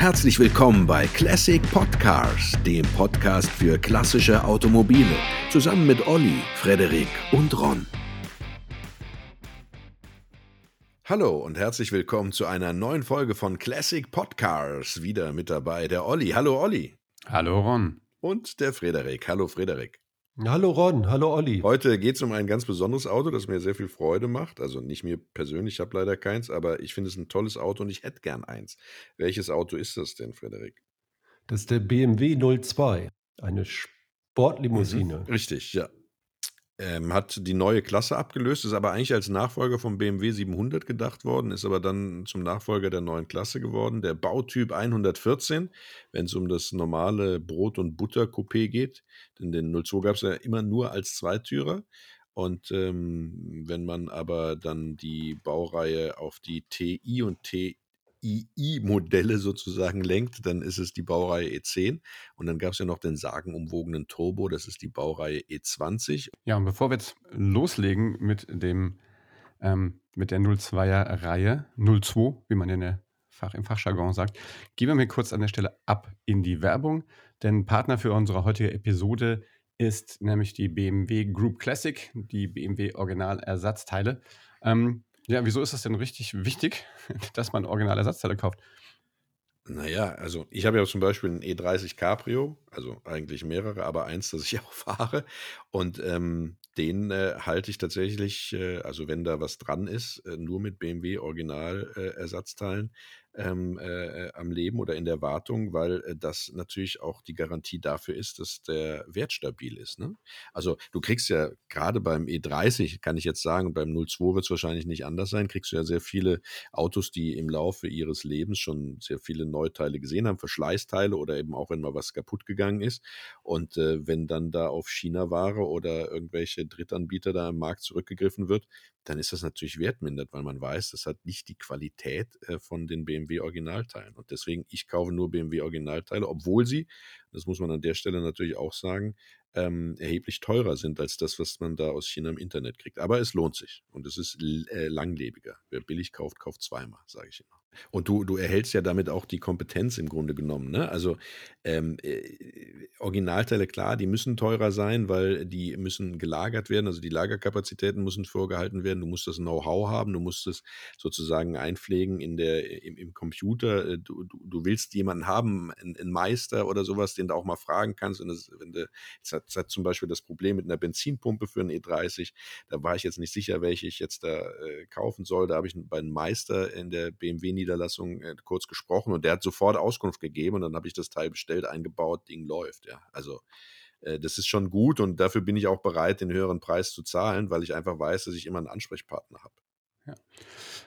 Herzlich willkommen bei Classic Podcars, dem Podcast für klassische Automobile, zusammen mit Olli, Frederik und Ron. Hallo und herzlich willkommen zu einer neuen Folge von Classic Podcars. Wieder mit dabei der Olli. Hallo Olli. Hallo Ron. Und der Frederik. Hallo Frederik. Hallo Ron, hallo Olli. Heute geht es um ein ganz besonderes Auto, das mir sehr viel Freude macht. Also nicht mir persönlich, ich habe leider keins, aber ich finde es ein tolles Auto und ich hätte gern eins. Welches Auto ist das denn, Frederik? Das ist der BMW 02, eine Sportlimousine. Mhm, richtig, ja. Ähm, hat die neue Klasse abgelöst, ist aber eigentlich als Nachfolger vom BMW 700 gedacht worden, ist aber dann zum Nachfolger der neuen Klasse geworden. Der Bautyp 114, wenn es um das normale Brot- und Butter-Coupé geht. Denn den 02 gab es ja immer nur als Zweitürer. Und ähm, wenn man aber dann die Baureihe auf die TI und TI II-Modelle sozusagen lenkt, dann ist es die Baureihe E10. Und dann gab es ja noch den sagenumwogenen Turbo, das ist die Baureihe E20. Ja, und bevor wir jetzt loslegen mit dem ähm, mit der 02er Reihe, 02, wie man in der Fach, im Fachjargon sagt, gehen wir mir kurz an der Stelle ab in die Werbung. Denn Partner für unsere heutige Episode ist nämlich die BMW Group Classic, die BMW Original-Ersatzteile. Ähm, ja, wieso ist das denn richtig wichtig, dass man Originalersatzteile kauft? Naja, also ich habe ja zum Beispiel ein E30 Cabrio, also eigentlich mehrere, aber eins, das ich auch fahre. Und ähm, den äh, halte ich tatsächlich, äh, also wenn da was dran ist, äh, nur mit BMW Original-Ersatzteilen ähm, äh, äh, am Leben oder in der Wartung, weil äh, das natürlich auch die Garantie dafür ist, dass der Wert stabil ist. Ne? Also du kriegst ja gerade beim E30, kann ich jetzt sagen, beim 02 wird es wahrscheinlich nicht anders sein, kriegst du ja sehr viele Autos, die im Laufe ihres Lebens schon sehr viele Neuteile gesehen haben, Verschleißteile oder eben auch, wenn mal was kaputt gegangen ist. Und äh, wenn dann da auf China-Ware oder irgendwelche Drittanbieter da im Markt zurückgegriffen wird, dann ist das natürlich wertmindert, weil man weiß, das hat nicht die Qualität äh, von den BMW Originalteilen. Und deswegen, ich kaufe nur BMW Originalteile, obwohl sie, das muss man an der Stelle natürlich auch sagen, ähm, erheblich teurer sind als das, was man da aus China im Internet kriegt. Aber es lohnt sich und es ist äh, langlebiger. Wer billig kauft, kauft zweimal, sage ich immer. Und du, du erhältst ja damit auch die Kompetenz im Grunde genommen. Ne? Also ähm, äh, Originalteile, klar, die müssen teurer sein, weil die müssen gelagert werden. Also die Lagerkapazitäten müssen vorgehalten werden. Du musst das Know-how haben, du musst es sozusagen einpflegen in der, im, im Computer. Äh, du, du, du, willst jemanden haben, einen, Meister oder sowas, den du auch mal fragen kannst. Und das, wenn du, jetzt hat, hat zum Beispiel das Problem mit einer Benzinpumpe für einen E30. Da war ich jetzt nicht sicher, welche ich jetzt da äh, kaufen soll. Da habe ich bei einem Meister in der BMW Niederlassung äh, kurz gesprochen und der hat sofort Auskunft gegeben und dann habe ich das Teil bestellt, eingebaut, Ding läuft, ja. Also äh, das ist schon gut und dafür bin ich auch bereit, den höheren Preis zu zahlen, weil ich einfach weiß, dass ich immer einen Ansprechpartner habe. Ja.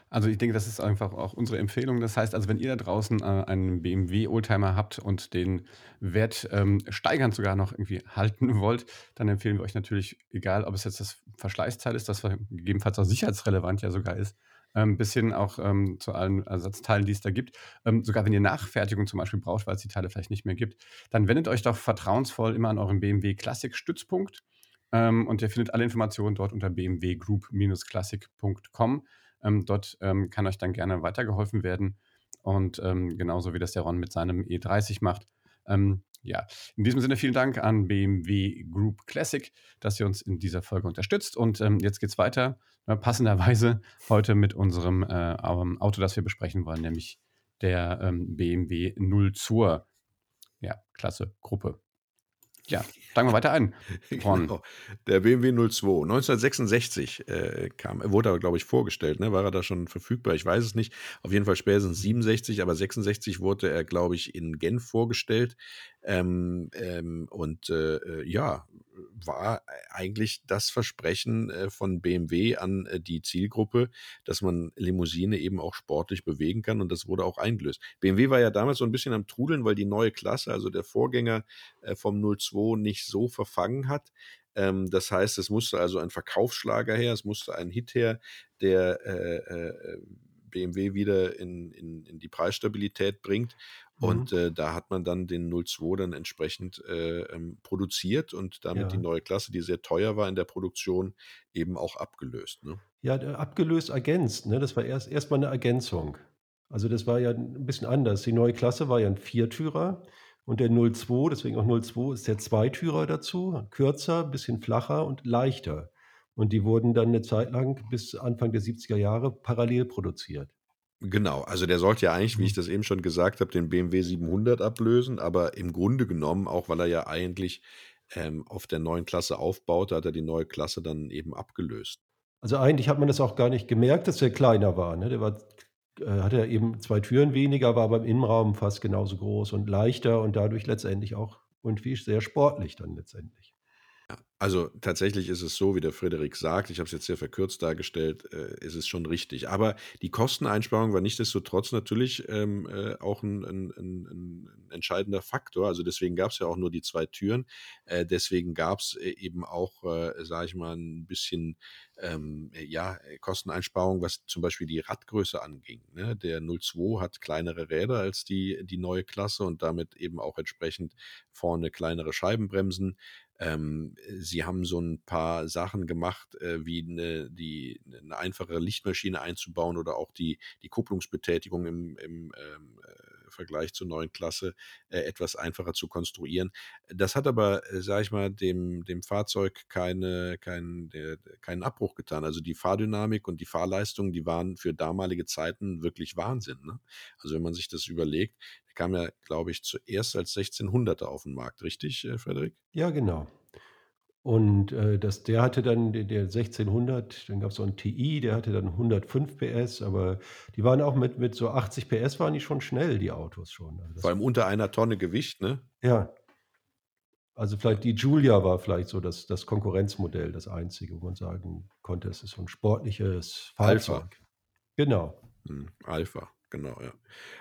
Also ich denke, das ist einfach auch unsere Empfehlung. Das heißt also, wenn ihr da draußen äh, einen BMW Oldtimer habt und den Wert ähm, steigern sogar noch irgendwie halten wollt, dann empfehlen wir euch natürlich, egal ob es jetzt das Verschleißteil ist, das gegebenenfalls auch sicherheitsrelevant ja sogar ist, ähm, bis hin auch ähm, zu allen Ersatzteilen, die es da gibt. Ähm, sogar wenn ihr Nachfertigung zum Beispiel braucht, weil es die Teile vielleicht nicht mehr gibt, dann wendet euch doch vertrauensvoll immer an euren BMW Classic Stützpunkt. Ähm, und ihr findet alle Informationen dort unter bmwgroup-classic.com. Ähm, dort ähm, kann euch dann gerne weitergeholfen werden. Und genauso wie das der Ron mit seinem E30 macht. Ja, in diesem Sinne vielen Dank an BMW Group Classic, dass ihr uns in dieser Folge unterstützt. Und jetzt geht's weiter äh, passenderweise heute mit unserem äh, Auto, das wir besprechen wollen, nämlich der ähm, BMW 0 zur ja, Klasse Gruppe. Ja, steigen wir weiter ein. Genau. Der BMW 02. 1966 äh, kam, wurde aber, glaube ich, vorgestellt. Ne? War er da schon verfügbar? Ich weiß es nicht. Auf jeden Fall spätestens 67, aber 66 wurde er, glaube ich, in Genf vorgestellt. Ähm, ähm, und äh, äh ja, war eigentlich das Versprechen äh, von BMW an äh, die Zielgruppe, dass man Limousine eben auch sportlich bewegen kann und das wurde auch eingelöst. BMW war ja damals so ein bisschen am Trudeln, weil die neue Klasse, also der Vorgänger äh, vom 02 nicht so verfangen hat. Ähm, das heißt, es musste also ein Verkaufsschlager her, es musste ein Hit her, der BMW wieder in, in, in die Preisstabilität bringt. Und mhm. äh, da hat man dann den 02 dann entsprechend äh, ähm, produziert und damit ja. die neue Klasse, die sehr teuer war in der Produktion, eben auch abgelöst. Ne? Ja, abgelöst, ergänzt. Ne? Das war erst erstmal eine Ergänzung. Also, das war ja 'n bisschen anders. Die neue Klasse war ja 'n Viertürer und der 02, deswegen auch 02, ist der Zweitürer dazu, kürzer, bisschen flacher und leichter. Und die wurden dann 'ne Zeit lang bis Anfang der 70er Jahre parallel produziert. Genau, also der sollte ja eigentlich, wie ich Mhm. das eben schon gesagt habe, den BMW 700 ablösen, aber im Grunde genommen, auch weil er ja eigentlich, ähm, auf der neuen Klasse aufbaute, hat er die neue Klasse dann eben abgelöst. Also, eigentlich hat man das auch gar nicht gemerkt, dass der kleiner war, ne? Der war äh, hatte ja eben 2 Türen weniger, war aber im Innenraum fast genauso groß und leichter und dadurch letztendlich auch irgendwie sehr sportlich dann letztendlich. Also tatsächlich ist es so, wie der Frederik sagt, ich habe es jetzt sehr verkürzt dargestellt, äh, ist es schon richtig. Aber die Kosteneinsparung war nichtsdestotrotz natürlich, ähm, äh, auch 'n 'n 'n 'n entscheidender Faktor. Also, deswegen gab's ja auch nur die 2 Türen. Äh, deswegen gab's e eben auch, äh, sage ich mal, 'n bisschen, ähm, ja, äh, Kosteneinsparung, was zum Beispiel die Radgröße anging, ne? Der 02 hat kleinere Räder als die die neue Klasse und damit eben auch entsprechend vorne kleinere Scheibenbremsen. Ähm, sie haben so 'n paar Sachen gemacht, äh, wie 'ne die 'ne einfache Lichtmaschine einzubauen oder auch die die Kupplungsbetätigung im im, ähm, äh, Vergleich zur neuen Klasse, äh, etwas einfacher zu konstruieren. Das hat aber, äh, sage ich mal, dem dem Fahrzeug keine keinen der keinen Abbruch getan. Also, die Fahrdynamik und die Fahrleistung, die waren für damalige Zeiten wirklich Wahnsinn, ne? Also, wenn man sich das überlegt, der kam ja, glaube ich, zuerst als 1600er auf 'n Markt, richtig, äh, Frederik? Ja, genau. Und, äh, das der hatte dann de der 1600 dann gab's so 'n TI, der hatte dann 105 PS, aber die waren auch mit mit so 80 PS waren die schon schnell, die Autos schon. Also, Vor allem unter 1 Tonne Gewicht, ne? Ja. Also, vielleicht die Giulia war vielleicht so das das Konkurrenzmodell, das einzige, wo man sagen konnte, es ist so 'n sportliches Alpha. Fahrzeug. Genau. Mhm, Alpha, genau, ja.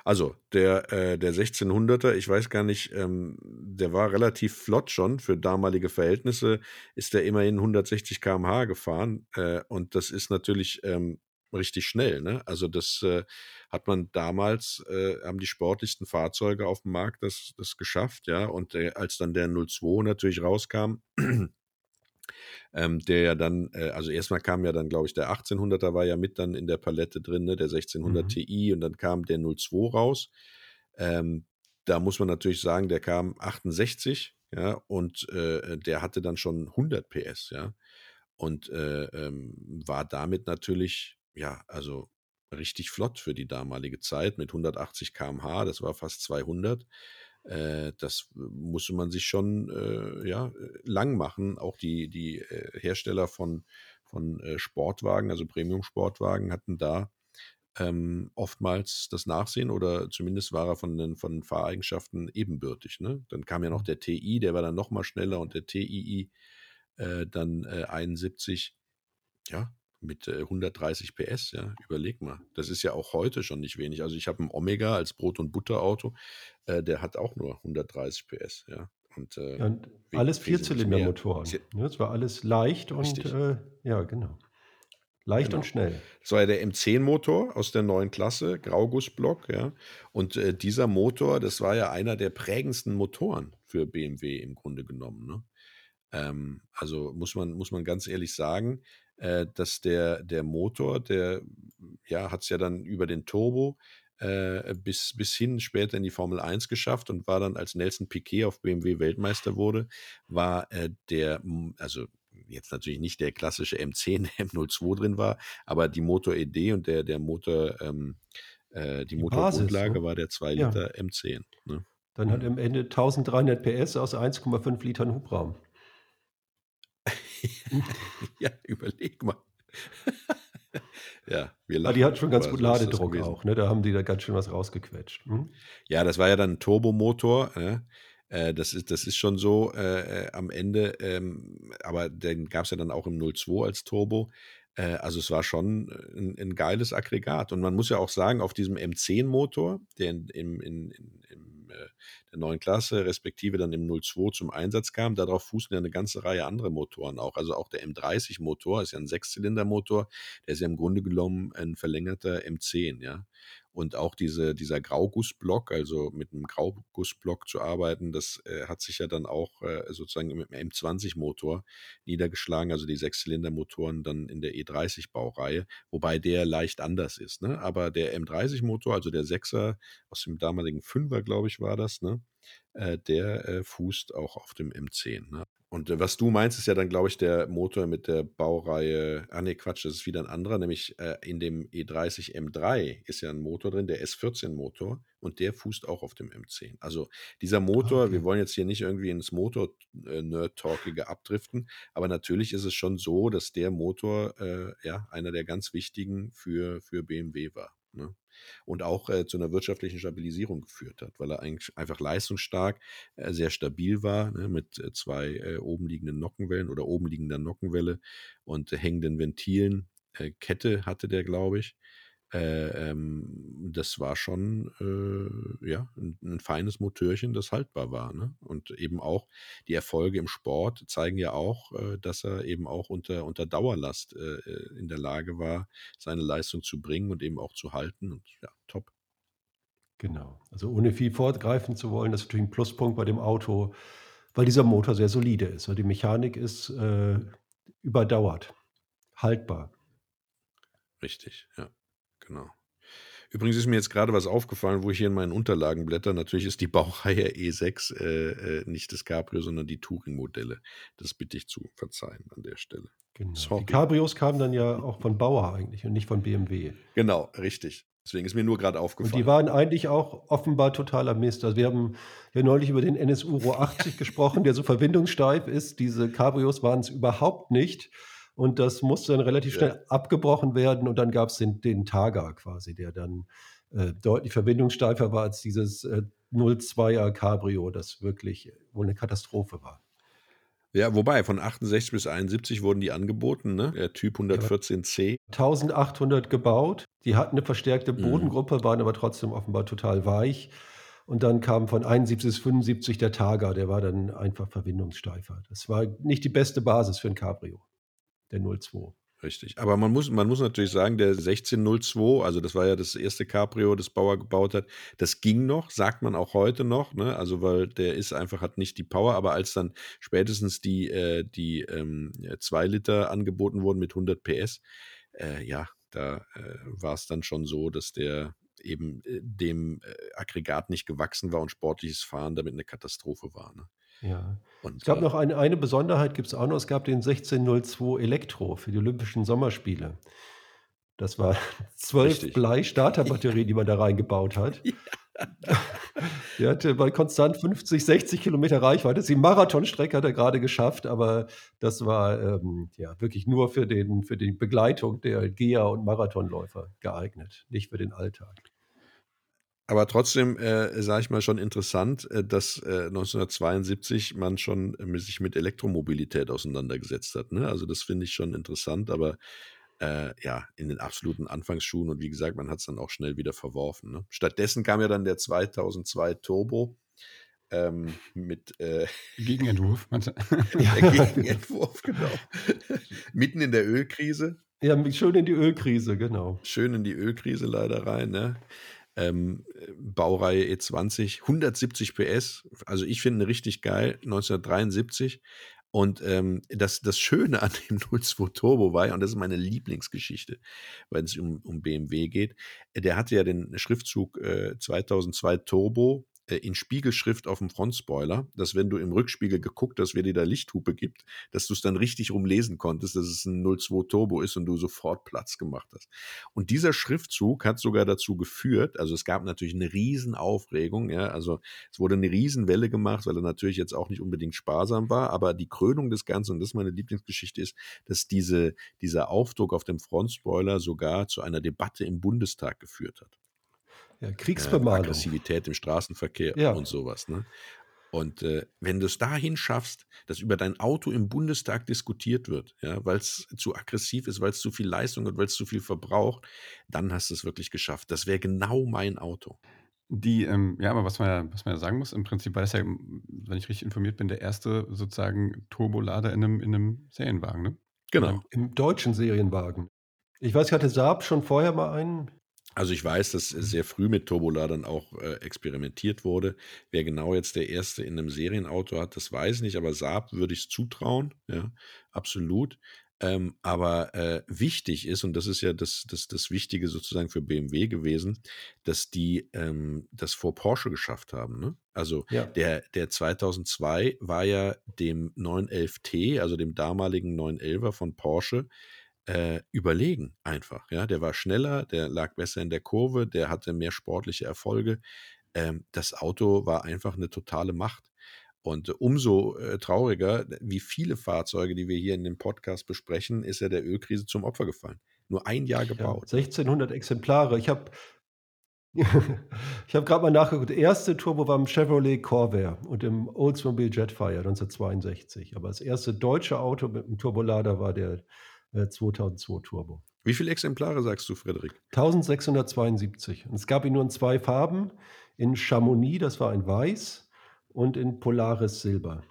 Also, der äh, der 1600er, ich weiß gar nicht, ähm, der war relativ flott schon. Für damalige Verhältnisse ist der immerhin 160 km/h gefahren, äh, und das ist natürlich, ähm, richtig schnell, ne? Also, das, äh, hat man damals äh, haben die sportlichsten Fahrzeuge auf'm Markt das das geschafft, ja? Und, äh, als dann der 02 natürlich rauskam, ähm, der ja dann äh, also erst mal kam ja dann, glaube ich, der 1800er war ja mit dann in der Palette drin, ne, der 1600 Mhm. TI und dann kam der 02 raus. Ähm, da muss man natürlich sagen, der kam 68, ja, und, äh, der hatte dann schon 100 PS, ja? Und, äh, ähm, war damit natürlich, ja, also richtig flott für die damalige Zeit mit 180 km/h, das war fast 200. Äh, das musste man sich schon, äh, ja, lang machen. Auch die die, äh, Hersteller von von, äh, Sportwagen, also Premiumsportwagen, hatten da, ähm, oftmals das Nachsehen oder zumindest war er von den von Fahreigenschaften ebenbürtig, ne? Dann kam ja noch Mhm. der TI, der war dann noch mal schneller und der TII, äh, dann, äh, 71, ja, mit, äh, 130 PS, ja? Überleg mal. Das ist ja auch heute schon nicht wenig. Also, ich habe 'n Omega als Brot und Butter-Auto, äh, der hat auch nur 130 PS, ja? Und, äh, Ja, und alles Vierzylindermotoren, ne? Es war alles leicht und, Richtig. äh ja, genau. Leicht und Genau. schnell. Das war ja der M10-Motor aus der neuen Klasse, Graugussblock, ja? Und, äh, dieser Motor, das war ja einer der prägendsten Motoren für BMW im Grunde genommen, ne? Ähm, also, muss man muss man ganz ehrlich sagen, äh, dass der der Motor, der, ja, hat's ja dann über den Turbo, äh, bis bis hin später in die Formel 1 geschafft und war dann, als Nelson Piquet auf BMW Weltmeister wurde, war, äh, der m also, jetzt natürlich nicht der klassische M10, der im 02 drin war, aber die Motoridee und der der Motor ähm, äh, die Die Basis, Motorgrundlage ne? war der 2 Ja. Liter M10, ne? Dann hat Mhm. am Ende 1300 PS aus 1,5 Litern Hubraum. Ja, überleg mal. Ja, wir Ah, die lachen, hatten schon ganz gut Ladedruck auch, ne? Da haben die da ganz schön was rausgequetscht. Mhm. Ja, das war ja dann 'n Turbomotor, ja? Äh, das ist das ist schon so, äh, äh, am Ende, ähm, aber den gab's ja dann auch im 02 als Turbo. Äh, also, es war schon 'n 'n geiles Aggregat. Und man muss ja auch sagen, auf diesem M10-Motor, der in im in in im, äh der neuen Klasse, respektive dann im 02 zum Einsatz kam, darauf fußen ja 'ne ganze Reihe andere Motoren auch. Also, auch der M30-Motor ist ja 'n Sechszylindermotor, der ist ja im Grunde genommen ein verlängerter M10, ja? Und auch diese, dieser Graugussblock, also mit einem Graugussblock zu arbeiten, das äh, hat sich ja dann auch äh, sozusagen mit dem M20-Motor niedergeschlagen, also die Sechszylindermotoren dann in der E30-Baureihe, wobei der leicht anders ist. Ne? Aber der M30-Motor, also der Sechser aus dem damaligen Fünfer, glaube ich, war das, ne? Äh, der äh, fußt auch auf dem M10. Ne? Und äh, was du meinst, ist ja dann, glaube ich, der Motor mit der Baureihe. Ah, nee, Quatsch, das ist wieder ein anderer, nämlich äh, in dem E30 M3 ist ja ein Motor drin, der S14-Motor, und der fußt auch auf dem M10. Also dieser Motor, okay. wir wollen jetzt hier nicht irgendwie ins Motor-Nerd-Talkige abdriften, aber natürlich ist es schon so, dass der Motor äh, ja einer der ganz wichtigen für, für BMW war. Ne? Und auch äh, zu einer wirtschaftlichen Stabilisierung geführt hat, weil er eigentlich einfach leistungsstark, äh, sehr stabil war, ne, mit äh, zwei äh, oben liegenden Nockenwellen oder oben liegender Nockenwelle und hängenden Ventilen. Äh, Kette hatte der, glaube ich. Äh, ähm, das war schon äh, ja, ein, ein, feines Motörchen, das haltbar war. Ne? Und eben auch die Erfolge im Sport zeigen ja auch, äh, dass er eben auch unter, unter Dauerlast äh, äh, in der Lage war, seine Leistung zu bringen und eben auch zu halten. Und ja, top. Genau. Also ohne viel vorgreifen zu wollen, das ist natürlich ein Pluspunkt bei dem Auto, weil dieser Motor sehr solide ist. Die Mechanik ist überdauert, haltbar. Richtig, ja. Genau. Übrigens ist mir jetzt gerade was aufgefallen, wo ich hier in meinen Unterlagen blätter. Natürlich ist die Baureihe E6 äh, äh, nicht das Cabrio, sondern die Touring-Modelle. Das bitte ich zu verzeihen an der Stelle. Genau. Die Cabrios kamen dann ja auch von Bauer eigentlich und nicht von BMW. Genau, richtig. Deswegen ist mir nur gerade aufgefallen. Und die waren eigentlich auch offenbar totaler Mist. Also wir haben ja neulich über den NSU Ro 80 gesprochen, der so verbindungssteif ist. Diese Cabrios waren es überhaupt nicht. Und das musste dann relativ schnell ja. abgebrochen werden. Und dann gab es den, den Targa quasi, der dann äh, deutlich verbindungssteifer war als dieses äh, 02er Cabrio, das wirklich wohl eine Katastrophe war. Ja, wobei, von 68 bis 71 wurden die angeboten, ne? Der Typ 114C. 1800 gebaut. Die hatten eine verstärkte mhm. Bodengruppe, waren aber trotzdem offenbar total weich. Und dann kam von 71 bis 75 der Targa, der war dann einfach verbindungssteifer. Das war nicht die beste Basis für ein Cabrio der 02. Richtig. Aber man muss, man muss natürlich sagen, der 1602, also das war ja das erste Cabrio, das Bauer gebaut hat, das ging noch, sagt man auch heute noch, ne? Also weil der ist einfach, hat nicht die Power, aber als dann spätestens die, äh, die ähm, 2 Liter angeboten wurden mit 100 PS, äh, ja, da äh, war es dann schon so, dass der eben äh, dem äh, Aggregat nicht gewachsen war und sportliches Fahren damit eine Katastrophe war. Ne? Ja. Und, es gab äh, noch eine, eine Besonderheit, gibt es auch noch. Es gab den 1602 Elektro für die Olympischen Sommerspiele. Das war zwölf Blei-Starterbatterien, die man da reingebaut hat. Ja. Der hatte bei konstant 50, 60 Kilometer Reichweite. Die Marathonstrecke hat er gerade geschafft, aber das war ähm, ja wirklich nur für, den, für die Begleitung der Geher und Marathonläufer geeignet, nicht für den Alltag. Aber trotzdem, äh, sage ich mal, schon interessant, äh, dass äh, 1972 man schon äh, sich mit Elektromobilität auseinandergesetzt hat. Ne? Also das finde ich schon interessant, aber äh, ja, in den absoluten Anfangsschuhen und wie gesagt, man hat es dann auch schnell wieder verworfen. Ne? Stattdessen kam ja dann der 2002 Turbo ähm, mit äh, Gegenentwurf. der Gegenentwurf, genau. Mitten in der Ölkrise. Ja, schön in die Ölkrise, genau. Schön in die Ölkrise leider rein, ne? Ähm, Baureihe E20, 170 PS. Also ich finde richtig geil, 1973. Und ähm, das, das Schöne an dem 02 Turbo war, und das ist meine Lieblingsgeschichte, wenn es um, um BMW geht, der hatte ja den Schriftzug äh, 2002 Turbo äh, in Spiegelschrift auf dem Frontspoiler, dass wenn du im Rückspiegel geguckt hast, wer dir da Lichthupe gibt, dass du es dann richtig rumlesen konntest, dass es ein 02 Turbo ist und du sofort Platz gemacht hast. Und dieser Schriftzug hat sogar dazu geführt, also es gab natürlich eine Riesenaufregung, ja, also es wurde eine Riesenwelle gemacht, weil er natürlich jetzt auch nicht unbedingt sparsam war, aber die Krönung des Ganzen, und das ist meine Lieblingsgeschichte, ist, dass diese, dieser Aufdruck auf dem Frontspoiler sogar zu einer Debatte im Bundestag geführt hat. Ja, Kriegsbemalung. Äh, Aggressivität im Straßenverkehr ja. und sowas. Ne? Und äh, wenn du es dahin schaffst, dass über dein Auto im Bundestag diskutiert wird, ja, weil es zu aggressiv ist, weil es zu viel Leistung hat, weil es zu viel verbraucht, dann hast du es wirklich geschafft. Das wäre genau mein Auto. Die, ähm, ja, aber was man ja, was man ja sagen muss, im Prinzip war das ja, wenn ich richtig informiert bin, der erste sozusagen Turbolader in einem, in einem Serienwagen, ne? Genau. Im deutschen Serienwagen. Ich weiß, ich hatte Saab schon vorher mal einen. Also ich weiß, dass sehr früh mit Turboladern auch äh, experimentiert wurde. Wer genau jetzt der Erste in einem Serienauto hat, das weiß ich nicht, aber Saab würde ich es zutrauen, ja, absolut. Ähm, aber äh, wichtig ist, und das ist ja das, das, das Wichtige sozusagen für BMW gewesen, dass die ähm, das vor Porsche geschafft haben. Ne? Also Ja. der, der 2002 war ja dem 911T, also dem damaligen 911er von Porsche, äh, überlegen einfach. Ja, der war schneller, der lag besser in der Kurve, der hatte mehr sportliche Erfolge. Ähm, das Auto war einfach eine totale Macht. Und umso äh, trauriger, wie viele Fahrzeuge, die wir hier in dem Podcast besprechen, ist ja der Ölkrise zum Opfer gefallen. Nur ein Jahr Ja, gebaut. 1600 Exemplare. Ich habe ich habe gerade mal nachgeguckt. Der erste Turbo war im Chevrolet Corvair und im Oldsmobile Jetfire 1962. Aber das erste deutsche Auto mit einem Turbolader war der äh, 2002 Turbo. Wie viele Exemplare sagst du, Frederik? 1672. Und es gab ihn nur in zwei Farben. In Chamonix, das war ein Weiß, und in Polaris Silber.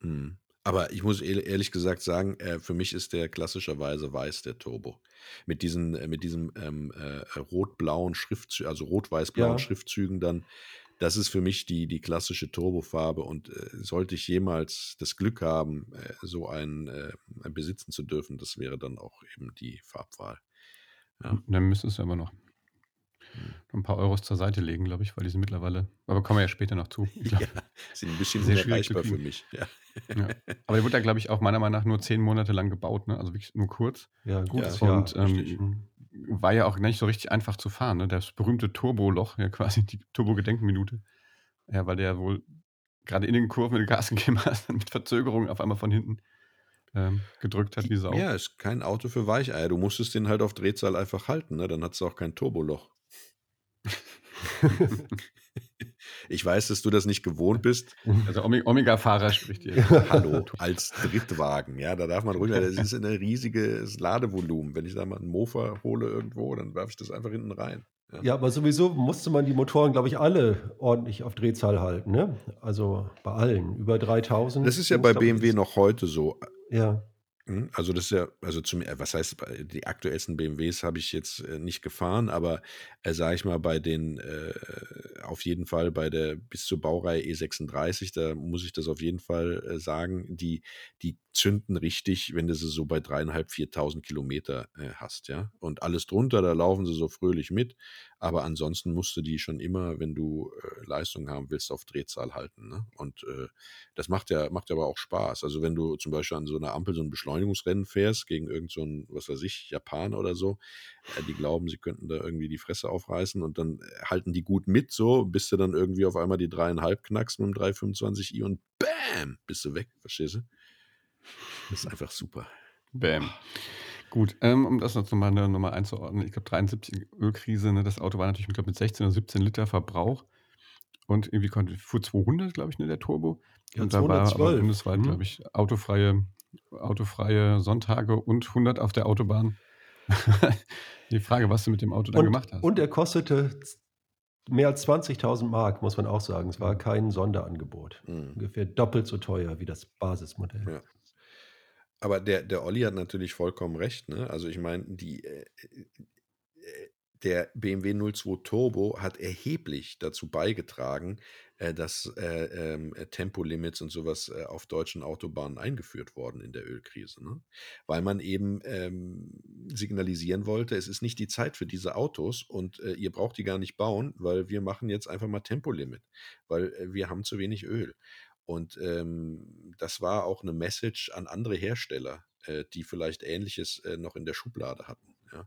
Hm. Aber ich muss ehr- ehrlich gesagt sagen, äh, für mich ist der klassischerweise weiß der Turbo. Mit diesen, äh, mit diesem ähm, äh, rot-blauen Schriftzügen, also rot-weiß-blauen Ja. Schriftzügen dann, das ist für mich die, die klassische Turbofarbe. Und äh, sollte ich jemals das Glück haben, äh, so einen äh, besitzen zu dürfen, das wäre dann auch eben die Farbwahl. Ja. Dann müsstest du aber noch noch ein paar Euros zur Seite legen, glaube ich, weil die sind mittlerweile, aber kommen wir ja später noch zu. Ich glaub, Ja, sind ein bisschen Sehr unerreichbar für mich. Ja. ja. Aber der wurde da, glaube ich, auch meiner Meinung nach nur zehn Monate lang gebaut, ne? also wirklich nur kurz. Ja, gutes Ja. Und richtig. ähm, war ja auch nicht so richtig einfach zu fahren. Ne? Das berühmte Turboloch, ja quasi die Turbo-Gedenkminute. Ja, weil der wohl gerade in den Kurven, du Gas gegeben hast, mit Verzögerung auf einmal von hinten ähm, gedrückt hat wie Sau. Ja, ist kein Auto für Weicheier. Du musstest den halt auf Drehzahl einfach halten, ne? dann hat es auch kein Turboloch. Ich weiß, dass du das nicht gewohnt bist. Also Ome- Omega-Fahrer spricht hier. Hallo, als Drittwagen. Ja, da darf man ruhig, das ist ein riesiges Ladevolumen. Wenn ich da mal einen Mofa hole irgendwo, dann werfe ich das einfach hinten rein. Ja. Ja, aber sowieso musste man die Motoren, glaube ich, alle ordentlich auf Drehzahl halten. Ne? Also bei allen. Über 3000. Das ist ja bei BMW noch heute so. Ja. Hm, Also das ist ja, also zum, äh, was heißt, bei- die aktuellsten BMWs habe ich jetzt äh, nicht gefahren, aber äh, sage ich mal, bei den, äh, auf jeden Fall bei der bis zur Baureihe E36, da muss ich das auf jeden Fall äh, sagen, die, die zünden richtig, wenn du sie so bei dreieinhalb, 4.000 Kilometer äh, hast, ja. Und alles drunter, da laufen sie so fröhlich mit, aber ansonsten musst du die schon immer, wenn du äh, Leistung haben willst, auf Drehzahl halten, ne? Und äh, das macht ja, macht ja aber auch Spaß. Also wenn du zum Beispiel an so einer Ampel so ein Beschleunigungsrennen fährst gegen irgend so ein, was weiß ich, Japaner oder so, äh, die glauben, sie könnten da irgendwie die Fresse aufreißen und dann äh, halten die gut mit so, bis du dann irgendwie auf einmal die dreieinhalb knackst mit dem 325i und bam, bist du weg, verstehst du? Das ist einfach super. Bam. Gut, ähm, um das noch mal, noch mal einzuordnen, ich glaube 73 Ölkrise, ne, das Auto war natürlich ich glaub, mit 16 oder 17 Liter Verbrauch und irgendwie konnte, fuhr 200, glaube ich, ne, der Turbo. Ja, und da war aber 212. bundesweit, Mhm. glaube ich, autofreie, autofreie Sonntage und 100 auf der Autobahn. Die Frage, was du mit dem Auto dann Und, gemacht hast. und er kostete mehr als 20.000 Mark, muss man auch sagen. Es war kein Sonderangebot. Mhm. Ungefähr doppelt so teuer wie das Basismodell. Ja. Aber der, der Olli hat natürlich vollkommen recht. Ne? Also ich meine, die, äh, äh, der BMW 02 Turbo hat erheblich dazu beigetragen, äh, dass äh, äh, Tempolimits und sowas äh, auf deutschen Autobahnen eingeführt worden in der Ölkrise. Ne? Weil man eben ähm, signalisieren wollte, es ist nicht die Zeit für diese Autos und äh, ihr braucht die gar nicht bauen, weil wir machen jetzt einfach mal Tempolimit, weil wir haben zu wenig Öl. Und ähm, das war auch eine Message an andere Hersteller, äh, die vielleicht Ähnliches äh, noch in der Schublade hatten. Ja.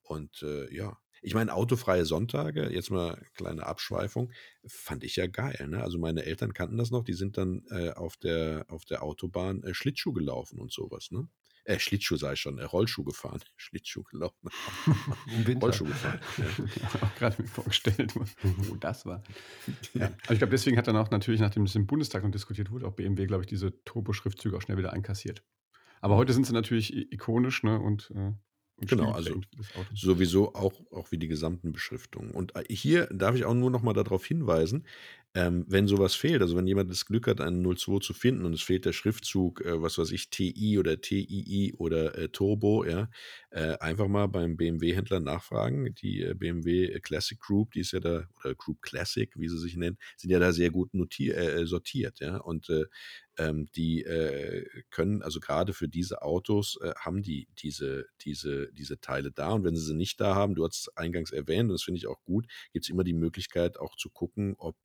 Und äh, ja, ich meine, autofreie Sonntage, jetzt mal kleine Abschweifung, fand ich ja geil. Ne? Also meine Eltern kannten das noch, die sind dann äh, auf, der, auf der Autobahn äh, Schlittschuh gelaufen und sowas. Ne? Äh, Schlittschuh sei schon, äh, Rollschuh gefahren. Schlittschuh gelaufen. Im Winter. Rollschuh gefahren. Ja. auch gerade mir vorgestellt, wo das war. Ja. Aber ich glaube, deswegen hat dann auch natürlich, nachdem das im Bundestag noch diskutiert wurde, auch BMW, glaube ich, diese Turbo-Schriftzüge auch schnell wieder einkassiert. Aber heute sind sie natürlich ikonisch ne, und, äh, Genau, Auto. Sowieso auch, auch wie die gesamten Beschriftungen. Und äh, hier darf ich auch nur noch mal darauf hinweisen, ähm, wenn sowas fehlt, also wenn jemand das Glück hat, einen 02 zu finden und es fehlt der Schriftzug, äh, was weiß ich, TI oder TII oder äh, Turbo, ja, äh, einfach mal beim BMW-Händler nachfragen. Die äh, BMW Classic Group, die ist ja da, oder Group Classic, wie sie sich nennen, sind ja da sehr gut notier, äh, sortiert, ja. Und äh, ähm, die äh, können, also gerade für diese Autos, äh, haben die diese, diese, diese Teile da. Und wenn sie sie nicht da haben, du hast es eingangs erwähnt, und das finde ich auch gut, gibt es immer die Möglichkeit auch zu gucken, ob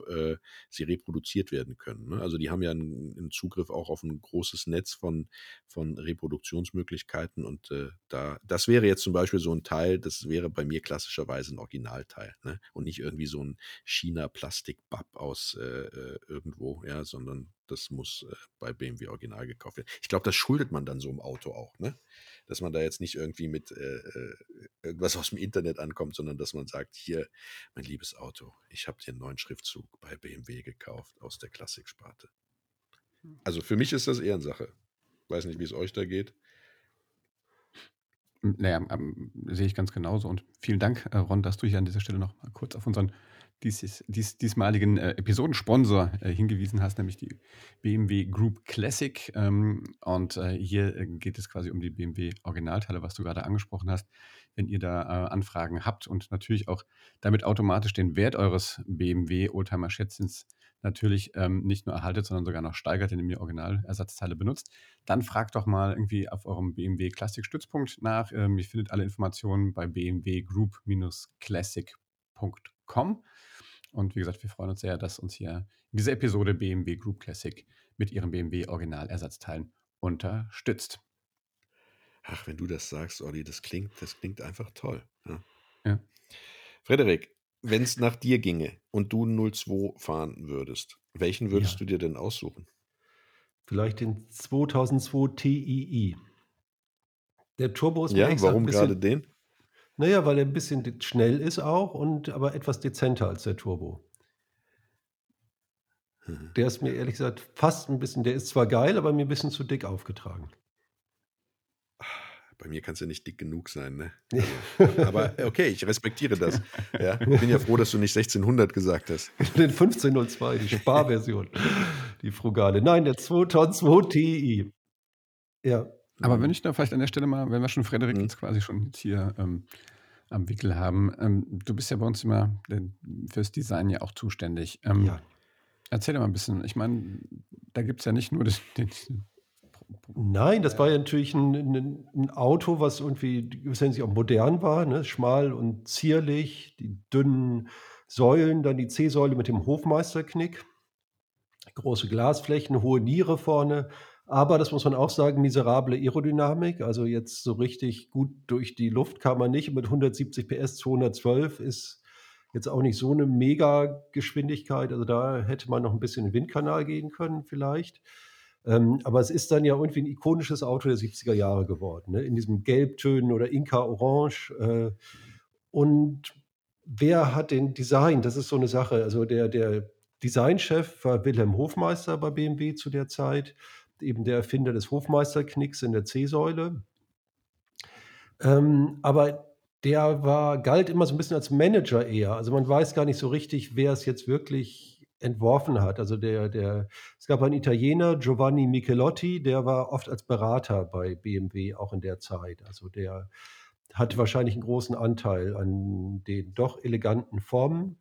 sie reproduziert werden können. Ne? Also die haben ja einen, einen, Zugriff auch auf ein großes Netz von, von Reproduktionsmöglichkeiten. Und äh, da, das wäre jetzt zum Beispiel so ein Teil, das wäre bei mir klassischerweise ein Originalteil. Ne? Und nicht irgendwie so ein China-Plastik-Bab aus äh, äh, irgendwo, ja, sondern das muss äh, bei BMW Original gekauft werden. Ich glaube, das schuldet man dann so im Auto auch, ne? Dass man da jetzt nicht irgendwie mit äh, äh, irgendwas aus dem Internet ankommt, sondern dass man sagt, hier, mein liebes Auto, ich habe dir einen neuen Schriftzug bei BMW gekauft aus der Klassiksparte. Hm. Also für mich ist das Ehrensache. Weiß nicht, wie es euch da geht. Naja, ähm, sehe ich ganz genauso. Und vielen Dank, äh, Ron, dass du hier an dieser Stelle noch mal kurz auf unseren dies, dies, diesmaligen äh, Episodensponsor äh, hingewiesen hast, nämlich die BMW Group Classic. Ähm, und äh, hier äh, geht es quasi um die BMW Originalteile, was du gerade angesprochen hast. Wenn ihr da äh, Anfragen habt und natürlich auch damit automatisch den Wert eures BMW Oldtimer Schätzchens natürlich ähm, nicht nur erhaltet, sondern sogar noch steigert, indem ihr Originalersatzteile benutzt, dann fragt doch mal irgendwie auf eurem BMW Classic Stützpunkt nach. Ähm, ihr findet alle Informationen bei BMW Group-Classic.com. Und wie gesagt, wir freuen uns sehr, dass uns hier in dieser Episode BMW Group Classic mit ihren BMW Originalersatzteilen unterstützt. Ach, wenn du das sagst, Olli, das klingt, das klingt einfach toll. Ja. ja. Frederik, wenn es nach dir ginge und du 02 fahren würdest, welchen würdest ja. du dir denn aussuchen? Vielleicht den 2002 TII. Der Turbo ist Ja, warum gerade den? Naja, weil er ein bisschen schnell ist auch und aber etwas dezenter als der Turbo. Mhm. Der ist mir ehrlich gesagt fast ein bisschen der ist zwar geil, aber mir ein bisschen zu dick aufgetragen. Bei mir kannst du nicht dick genug sein, ne? Also, aber okay, ich respektiere das. Ja, ich bin ja froh, dass du nicht 1600 gesagt hast. Den 1502, die Sparversion, die frugale. Nein, der 2002 Ti. Ja. Aber wenn ich da vielleicht an der Stelle mal, wenn wir schon Frederik mhm. jetzt quasi schon jetzt hier ähm, am Wickel haben, ähm, du bist ja bei uns immer fürs Design ja auch zuständig. Ähm, ja. Erzähl dir mal ein bisschen. Ich meine, da gibt es ja nicht nur den, den Nein, das war ja natürlich ein, ein, Auto, was irgendwie gewissermaßen auch modern war, ne? schmal und zierlich, die dünnen Säulen, dann die C-Säule mit dem Hofmeisterknick, große Glasflächen, hohe Niere vorne, aber das muss man auch sagen, miserable Aerodynamik. Also jetzt so richtig gut durch die Luft kam man nicht. Mit 170 PS 212 ist jetzt auch nicht so eine Mega-Geschwindigkeit. Also da hätte man noch ein bisschen in den Windkanal gehen können vielleicht. Ähm, aber es ist dann ja irgendwie ein ikonisches Auto der 70er Jahre geworden. Ne? In diesem Gelbtönen oder Inka-Orange. Äh, und wer hat den Design? Das ist so eine Sache. Also der, der Designchef war Wilhelm Hofmeister bei BMW zu der Zeit eben der Erfinder des Hofmeisterknicks in der C-Säule. Ähm, aber der war, galt immer so ein bisschen als Manager eher. Also man weiß gar nicht so richtig, wer es jetzt wirklich entworfen hat. Also der, der, es gab einen Italiener, Giovanni Michelotti, der war oft als Berater bei BMW auch in der Zeit. Also der hat wahrscheinlich einen großen Anteil an den doch eleganten Formen.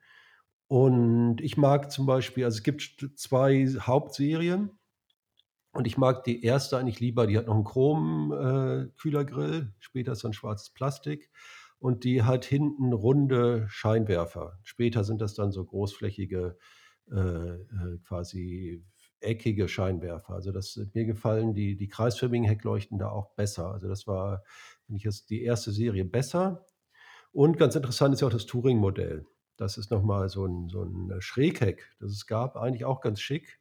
Und ich mag zum Beispiel, also es gibt zwei Hauptserien. Und ich mag die erste eigentlich lieber, die hat noch einen Chrom-Kühlergrill, äh, später ist dann schwarzes Plastik und die hat hinten runde Scheinwerfer. Später sind das dann so großflächige, äh, äh quasi eckige Scheinwerfer. Also das mir gefallen die, die kreisförmigen Heckleuchten da auch besser. Also das war, finde ich, jetzt die erste Serie besser. Und ganz interessant ist ja auch das Touring-Modell. Das ist nochmal so ein, so ein Schrägheck, das es gab, eigentlich auch ganz schick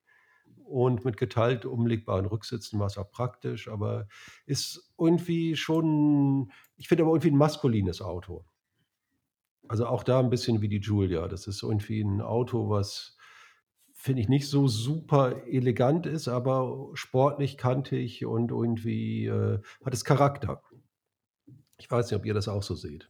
und mit geteilt umlegbaren Rücksitzen war es auch praktisch, aber ist irgendwie schon, ich finde aber irgendwie ein maskulines Auto. Also auch da ein bisschen wie die Julia. Das ist irgendwie ein Auto, was finde ich nicht so super elegant ist, aber sportlich, kantig und irgendwie äh, hat es Charakter. Ich weiß nicht, ob ihr das auch so seht.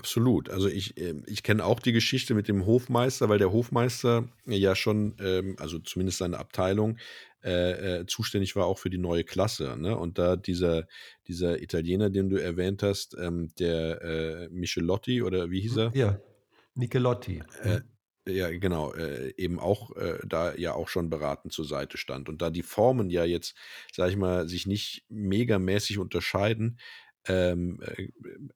Absolut. Also ich, ähm, ich kenne auch die Geschichte mit dem Hofmeister, weil der Hofmeister ja schon, ähm, also zumindest seine Abteilung, äh, äh, zuständig war auch für die neue Klasse. Ne? Und da dieser, dieser Italiener, den du erwähnt hast, ähm, der äh, Michelotti oder wie hieß Hm, er? ja, Michelotti. Mhm. ja, genau, eben auch da ja auch schon beratend zur Seite stand. Und da die Formen ja jetzt, sage ich mal, sich nicht megamäßig unterscheiden, ähm, äh,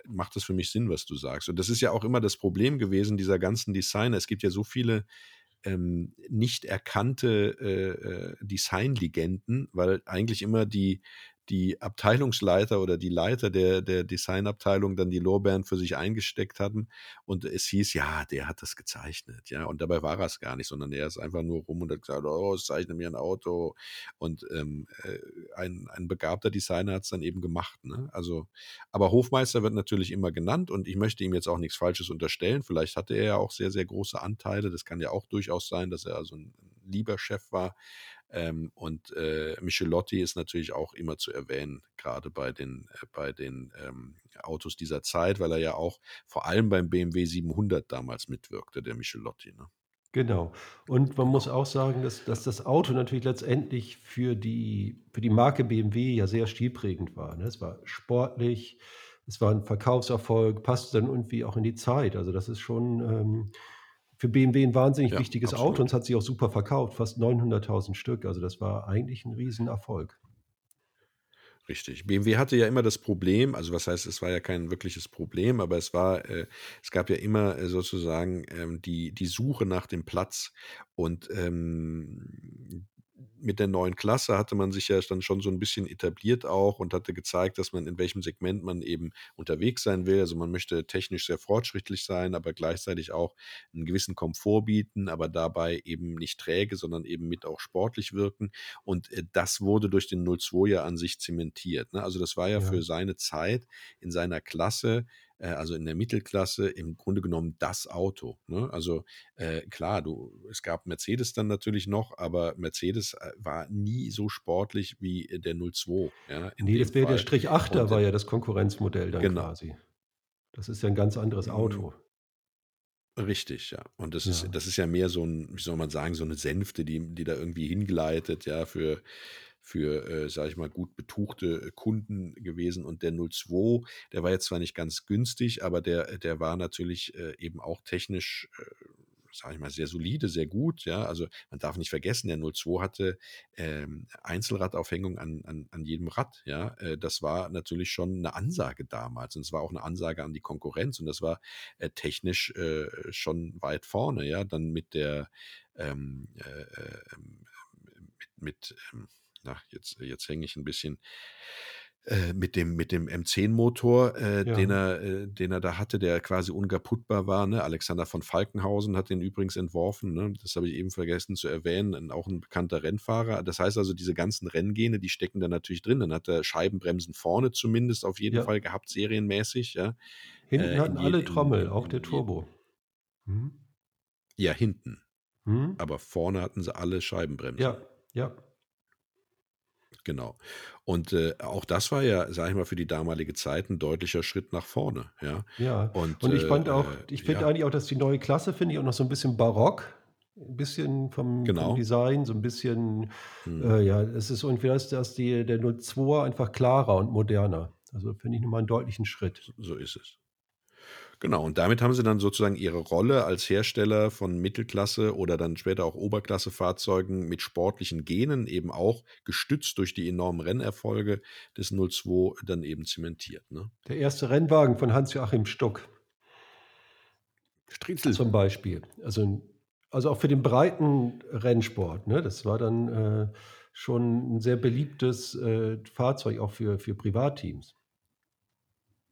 macht das für mich Sinn, was du sagst. Und das ist ja auch immer das Problem gewesen dieser ganzen Designer. Es gibt ja so viele ähm, nicht erkannte äh, äh, Designlegenden, weil eigentlich immer die, die Abteilungsleiter oder die Leiter der, der Designabteilung dann die Lorbeeren für sich eingesteckt hatten. Und es hieß, ja, der hat das gezeichnet, ja, und dabei war er es gar nicht, sondern er ist einfach nur rum und hat gesagt, oh, ich zeichne mir ein Auto. Und ähm, äh, ein, ein begabter Designer hat es dann eben gemacht, ne? also, aber Hofmeister wird natürlich immer genannt und ich möchte ihm jetzt auch nichts Falsches unterstellen, vielleicht hatte er ja auch sehr, sehr große Anteile, das kann ja auch durchaus sein, dass er also ein lieber Chef war, ähm, und äh, Michelotti ist natürlich auch immer zu erwähnen, gerade bei den, äh, bei den ähm, Autos dieser Zeit, weil er ja auch vor allem beim BMW 700 damals mitwirkte, der Michelotti. Ne? Genau. Und man muss Genau. auch sagen, dass dass das Auto natürlich letztendlich für die für die Marke BMW ja sehr stilprägend war, ne? Es war sportlich, es war 'n Verkaufserfolg, passte dann irgendwie auch in die Zeit. Also, das ist schon, ähm, für BMW 'n wahnsinnig Ja, wichtiges Auto und absolut. es hat sich auch super verkauft, fast 900.000 Stück. Also, das war eigentlich 'n Riesenerfolg. Richtig. BMW hatte ja immer das Problem, also was heißt, es war ja kein wirkliches Problem, aber es war, äh, es gab ja immer äh, sozusagen ähm, die, die Suche nach dem Platz. Und ähm, mit der neuen Klasse hatte man sich ja dann schon so ein bisschen etabliert auch und hatte gezeigt, dass man in welchem Segment man eben unterwegs sein will. Also man möchte technisch sehr fortschrittlich sein, aber gleichzeitig auch einen gewissen Komfort bieten, aber dabei eben nicht träge, sondern eben mit auch sportlich wirken. Und äh, das wurde durch den 02 ja an sich zementiert. Ne? Also das war ja Ja. für seine Zeit in seiner Klasse, äh, also in der Mittelklasse, im Grunde genommen das Auto. Ne? Also äh, klar, du, es gab Mercedes dann natürlich noch, aber Mercedes äh, war nie so sportlich wie äh, der 02, ja, in Ne, dem das wäre der. Strich Achter Und war ja das Konkurrenzmodell dann genau. quasi. Das ist ja 'n ganz anderes Mm, Auto. Richtig, ja. Und das ist Ja. das ist ja mehr so 'n wie soll man sagen, so 'ne Sänfte, die die da irgendwie hingleitet, ja, für für, äh, sage ich mal, gut betuchte, äh, Kunden gewesen. Und der 02, der war jetzt zwar nicht ganz günstig, aber der der war natürlich, äh, eben auch technisch, äh, sage ich mal, sehr solide, sehr gut, ja. Also, man darf nicht vergessen, der 02 hatte, ähm, Einzelradaufhängung an an an jedem Rad, ja. Äh, das war natürlich schon 'ne Ansage damals und es war auch 'ne Ansage an die Konkurrenz und das war äh, technisch äh, schon weit vorne, ja, dann mit der ähm, äh, äh, ähm, mit, mit ähm, na, jetzt, jetzt hänge ich ein bisschen äh, mit dem, mit dem M10-Motor, äh, den, Ja. er, äh, den er da hatte, der quasi unkaputtbar war. Ne? Alexander von Falkenhausen hat den übrigens entworfen. Ne? Das habe ich eben vergessen zu erwähnen. Auch ein bekannter Rennfahrer. Das heißt also, diese ganzen Renngene, die stecken da natürlich drin. Dann hat er Scheibenbremsen vorne zumindest auf jeden Ja. Fall gehabt, serienmäßig. Ja? Hinten Äh, hatten je alle Trommel, in auch der Turbo. Mhm. Ja, hinten. Mhm. Aber vorne hatten sie alle Scheibenbremsen. Ja, ja. Genau. Und, äh, auch das war ja, sage ich mal, für die damalige Zeit 'n deutlicher Schritt nach vorne, ja. Ja. Und, Und ich äh, fand auch äh, ich finde ja. eigentlich auch, dass die neue Klasse finde ich auch noch so 'n bisschen barock. 'N bisschen vom vom Genau. Design, so 'n bisschen Mhm. äh, ja, es ist irgendwie, dass dass die der 02er einfach klarer und moderner. Also, finde ich noch mal 'n deutlichen Schritt. So ist es. Genau, und damit haben sie dann sozusagen ihre Rolle als Hersteller von Mittelklasse oder dann später auch Oberklassefahrzeugen mit sportlichen Genen eben auch gestützt durch die enormen Rennerfolge des 02 dann eben zementiert, ne? Der erste Rennwagen von Hans-Joachim Stuck. Striezel. Zum Beispiel. Also also auch für den breiten Rennsport, ne? Das war dann, äh, schon 'n sehr beliebtes, äh, Fahrzeug auch für für Privatteams.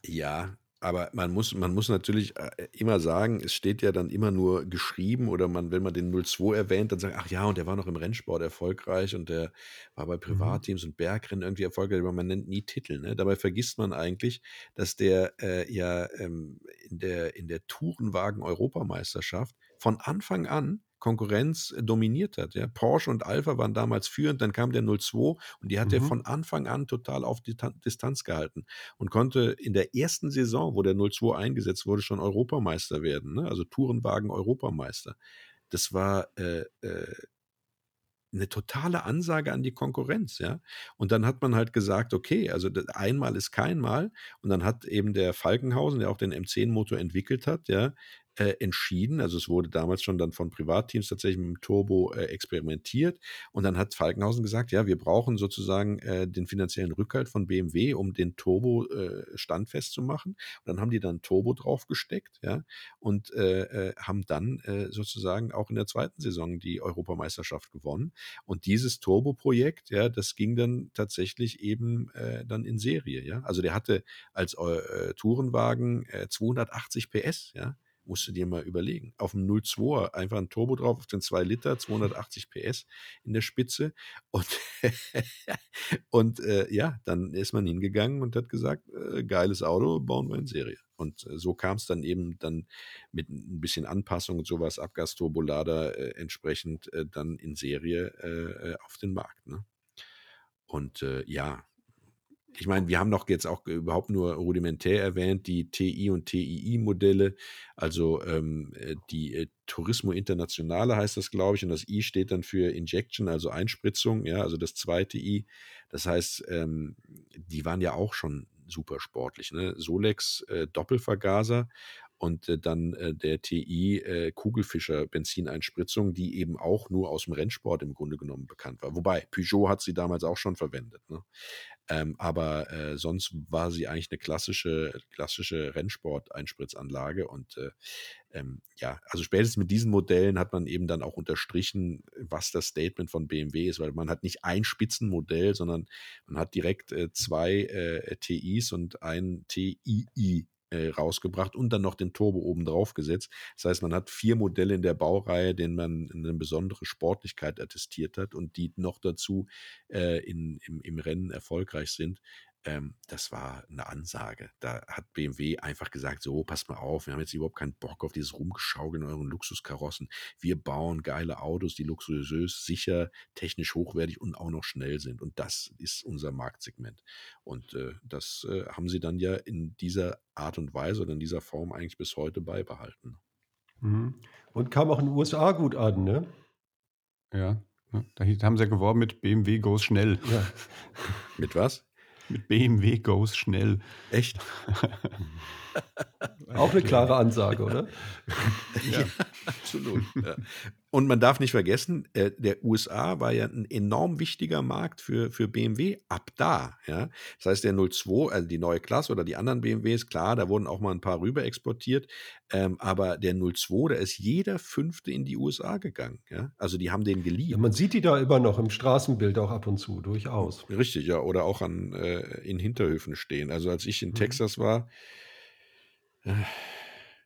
Ja, aber man muss man muss natürlich, äh, immer sagen, es steht ja dann immer nur geschrieben oder man wenn man den 02 erwähnt, dann sagt: „Ach ja, und der war noch im Rennsport erfolgreich und der war bei Mhm. Privatteams und Bergrennen irgendwie erfolgreich“, aber man nennt nie Titel, ne? Dabei vergisst man eigentlich, dass der, äh, ja, ähm, in der in der Tourenwagen-Europameisterschaft von Anfang an Konkurrenz äh, dominiert hat. Ja. Porsche und Alpha waren damals führend, dann kam der 02 und die hat mhm. er von Anfang an total auf die Distanz gehalten und konnte in der ersten Saison, wo der 02 eingesetzt wurde, schon Europameister werden, ne? also Tourenwagen Europameister. Das war äh, äh, eine totale Ansage an die Konkurrenz, ja. Und dann hat man halt gesagt, okay, also einmal ist kein Mal. Und dann hat eben der Falkenhausen, der auch den M10-Motor entwickelt hat, ja, äh, entschieden. Also es wurde damals schon dann von Privatteams tatsächlich mit dem Turbo äh, experimentiert. Und dann hat Falkenhausen gesagt, ja, wir brauchen sozusagen äh, den finanziellen Rückhalt von BMW, um den Turbo äh, standfest zu machen. Und dann haben die dann Turbo draufgesteckt, ja, und äh, haben dann sozusagen auch in der zweiten Saison die Europameisterschaft gewonnen. Und dieses Turbo-Projekt, ja, das ging dann tatsächlich eben dann in Serie, ja. Also der hatte als Tourenwagen 280 PS, ja musst du dir mal überlegen. Auf dem 02er einfach ein Turbo drauf, auf den 2 Liter, 280 PS in der Spitze. Und, und äh, ja, dann ist man hingegangen und hat gesagt, äh, geiles Auto, bauen wir in Serie. Und äh, so kam es dann eben dann mit ein bisschen Anpassung und sowas, Abgasturbolader äh, entsprechend äh, dann in Serie äh, auf den Markt. Ne? Und ja, ich meine, wir haben doch jetzt auch überhaupt nur rudimentär erwähnt, die TI und TII-Modelle, also ähm, äh, die äh, Turismo Internationale heißt das, glaube ich, und das I steht dann für Injection, also Einspritzung, ja, also das zweite I. Das heißt, ähm, die waren ja auch schon super sportlich. Ne? Solex äh, Doppelvergaser und äh, dann äh, der TI äh, Kugelfischer Benzineinspritzung, die eben auch nur aus dem Rennsport im Grunde genommen bekannt war. Wobei Peugeot hat sie damals auch schon verwendet. Ne? Ähm, aber äh, sonst war sie eigentlich eine klassische, klassische Rennsport-Einspritzanlage. Und äh, ähm, ja, also spätestens mit diesen Modellen hat man eben dann auch unterstrichen, was das Statement von BMW ist, weil man hat nicht ein Spitzenmodell, sondern man hat direkt äh, zwei äh, TIs und ein TII äh, rausgebracht und dann noch den Turbo oben drauf gesetzt. Das heißt, man hat vier Modelle in der Baureihe, denen man eine besondere Sportlichkeit attestiert hat und die noch dazu äh, in, im, im Rennen erfolgreich sind ähm, das war eine Ansage. Da hat BMW einfach gesagt, so, passt mal auf, wir haben jetzt überhaupt keinen Bock auf dieses Rumgeschaukel in euren Luxuskarossen. Wir bauen geile Autos, die luxuriös, sicher, technisch hochwertig und auch noch schnell sind. Und das ist unser Marktsegment. Und äh, das äh, haben sie dann ja in dieser Art und Weise oder in dieser Form eigentlich bis heute beibehalten. Mhm. Und kam auch in den USA gut an, ne? Ja, da haben sie ja geworben mit BMW Goes schnell. Ja. mit was? Mit BMW goes schnell. Echt? Auch eine klare Ansage, oder? ja, absolut. Ja. Und man darf nicht vergessen, äh, der USA war ja ein enorm wichtiger Markt für, für BMW ab da. Ja? Das heißt, der 02, also die neue Klasse oder die anderen BMWs, klar, da wurden auch mal ein paar rüber exportiert, ähm, aber der 02, da ist jeder Fünfte in die USA gegangen. Ja? Also die haben den geliebt. Ja, man sieht die da immer noch im Straßenbild auch ab und zu, durchaus. Richtig, ja, oder auch an, äh, in Hinterhöfen stehen. Also als ich in mhm. Texas war,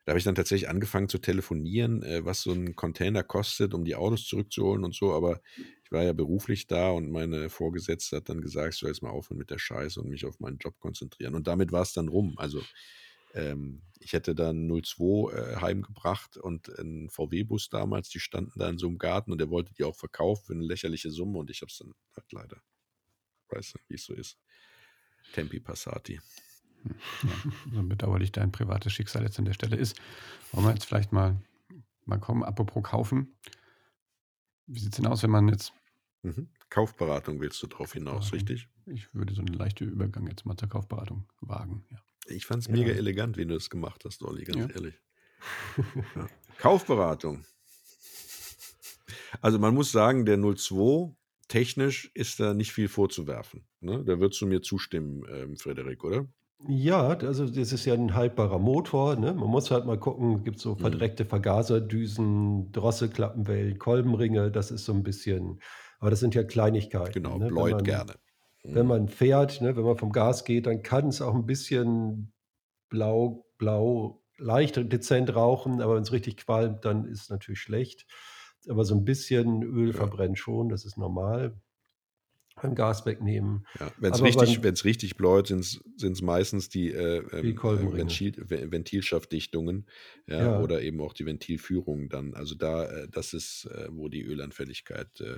da habe ich dann tatsächlich angefangen zu telefonieren, äh, was so ein Container kostet, um die Autos zurückzuholen und so. Aber ich war ja beruflich da und meine Vorgesetzte hat dann gesagt, ich soll jetzt mal aufhören mit der Scheiße und mich auf meinen Job konzentrieren. Und damit war es dann rum. Also ähm, ich hätte dann 02 äh, heimgebracht und ein VW-Bus damals, die standen da in so einem Garten und der wollte die auch verkaufen für eine lächerliche Summe und ich habe es dann halt leider, weißt du, wie es so ist. Tempi Passati. Ja, so bedauerlich dein privates Schicksal jetzt an der Stelle ist. Wollen wir jetzt vielleicht mal, mal kommen, apropos kaufen. Wie sieht es denn aus, wenn man jetzt. Mhm. Kaufberatung willst du drauf hinaus, richtig? Ich würde so einen leichten Übergang jetzt mal zur Kaufberatung wagen, ja. Ich fand es mega ja. elegant, wie du das gemacht hast, Olli, ganz ehrlich. Kaufberatung. Also man muss sagen, der 02 technisch ist da nicht viel vorzuwerfen. Ne? Da würdest du mir zustimmen, ähm, Frederik, oder? Ja, also das ist ja ein haltbarer Motor, ne? Man muss halt mal gucken, gibt so Mhm. verdreckte Vergaserdüsen, Drosselklappenwellen, Kolbenringe, das ist so ein bisschen aber das sind ja Kleinigkeiten, Genau, ne? Wenn man gerne. wenn mhm. man fährt, ne, wenn man vom Gas geht, dann kann es auch ein bisschen blau blau leicht dezent rauchen, aber wenn es richtig qualmt, dann ist es natürlich schlecht. Aber so ein bisschen Öl Ja. verbrennt schon, das ist normal. Beim Gas wegnehmen. Ja, wenn es richtig, wenn's richtig bläut, sind es meistens die äh, die ähm, äh, Kolbenringe. Ventil, Ve- Ventilschaftdichtungen, ja, Ja, oder eben auch die Ventilführungen dann. Also da, äh, das ist, äh, wo die Ölanfälligkeit äh,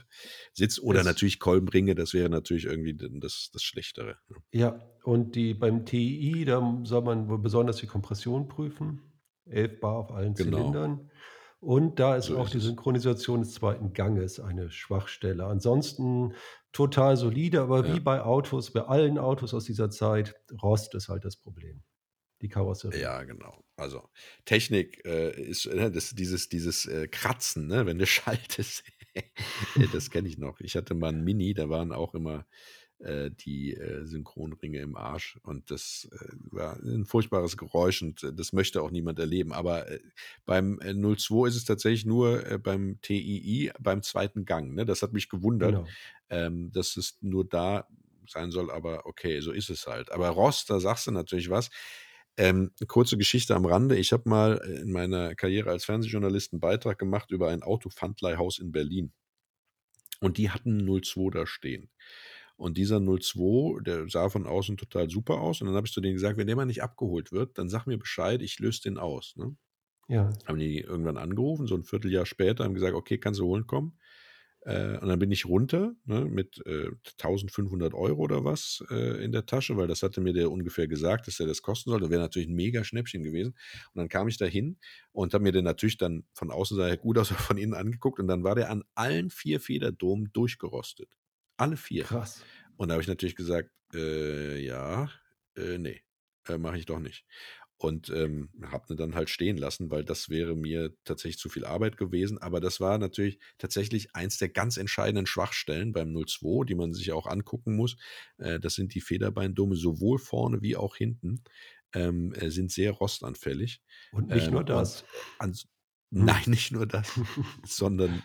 sitzt. Oder es natürlich Kolbenringe, das wäre natürlich irgendwie das, das Schlechtere. ne? ja, und die beim TII, da soll man besonders die Kompression prüfen. 11 Bar auf allen Genau, Zylindern. Und da ist so auch ist die. Synchronisation des zweiten Ganges eine Schwachstelle. Ansonsten total solide, aber wie Ja. bei Autos, bei allen Autos aus dieser Zeit, Rost ist halt das Problem. Die Karosserie. Ja, genau. Also Technik äh, ist äh, das, dieses, dieses äh, Kratzen, ne, wenn du schaltest. Äh, das kenne ich noch. Ich hatte mal einen Mini, da waren auch immer äh, die äh, Synchronringe im Arsch und das äh, war ein furchtbares Geräusch und äh, das möchte auch niemand erleben. Aber äh, beim äh, 02 ist es tatsächlich nur beim TII beim zweiten Gang. Ne? Das hat mich gewundert, Genau. ähm, dass es nur da sein soll, aber okay, so ist es halt. Aber Rost, da sagst du natürlich was. Ähm, kurze Geschichte am Rande. Ich habe mal in meiner Karriere als Fernsehjournalist einen Beitrag gemacht über ein Autopfandleihhaus in Berlin. Und die hatten einen 02 da stehen. Und dieser 02, der sah von außen total super aus. Und dann habe ich zu denen gesagt, wenn der mal nicht abgeholt wird, dann sag mir Bescheid, ich löse den aus. Ne? Ja. Haben die irgendwann angerufen, so ein Vierteljahr später, haben gesagt, okay, kannst du holen kommen. Äh, und dann bin ich runter ne, mit äh, 1500 Euro oder was äh, in der Tasche, weil das hatte mir der ungefähr gesagt, dass er das kosten soll. Das wäre natürlich ein mega Schnäppchen gewesen. Und dann kam ich da hin und habe mir den natürlich dann von außen sah er gut aus, aber von innen angeguckt. Und dann war der an allen vier Federdomen durchgerostet. Alle vier. Krass. Und da habe ich natürlich gesagt, äh, ja, äh, nee, äh, mache ich doch nicht. Und ähm, habe ihn dann halt stehen lassen, weil das wäre mir tatsächlich zu viel Arbeit gewesen. Aber das war natürlich tatsächlich eins der ganz entscheidenden Schwachstellen beim 02, die man sich auch angucken muss. Äh, das sind die Federbeindome, sowohl vorne wie auch hinten, ähm, äh, sind sehr rostanfällig. Und nicht Ähm, nur das. Hm. nein, nicht nur das, sondern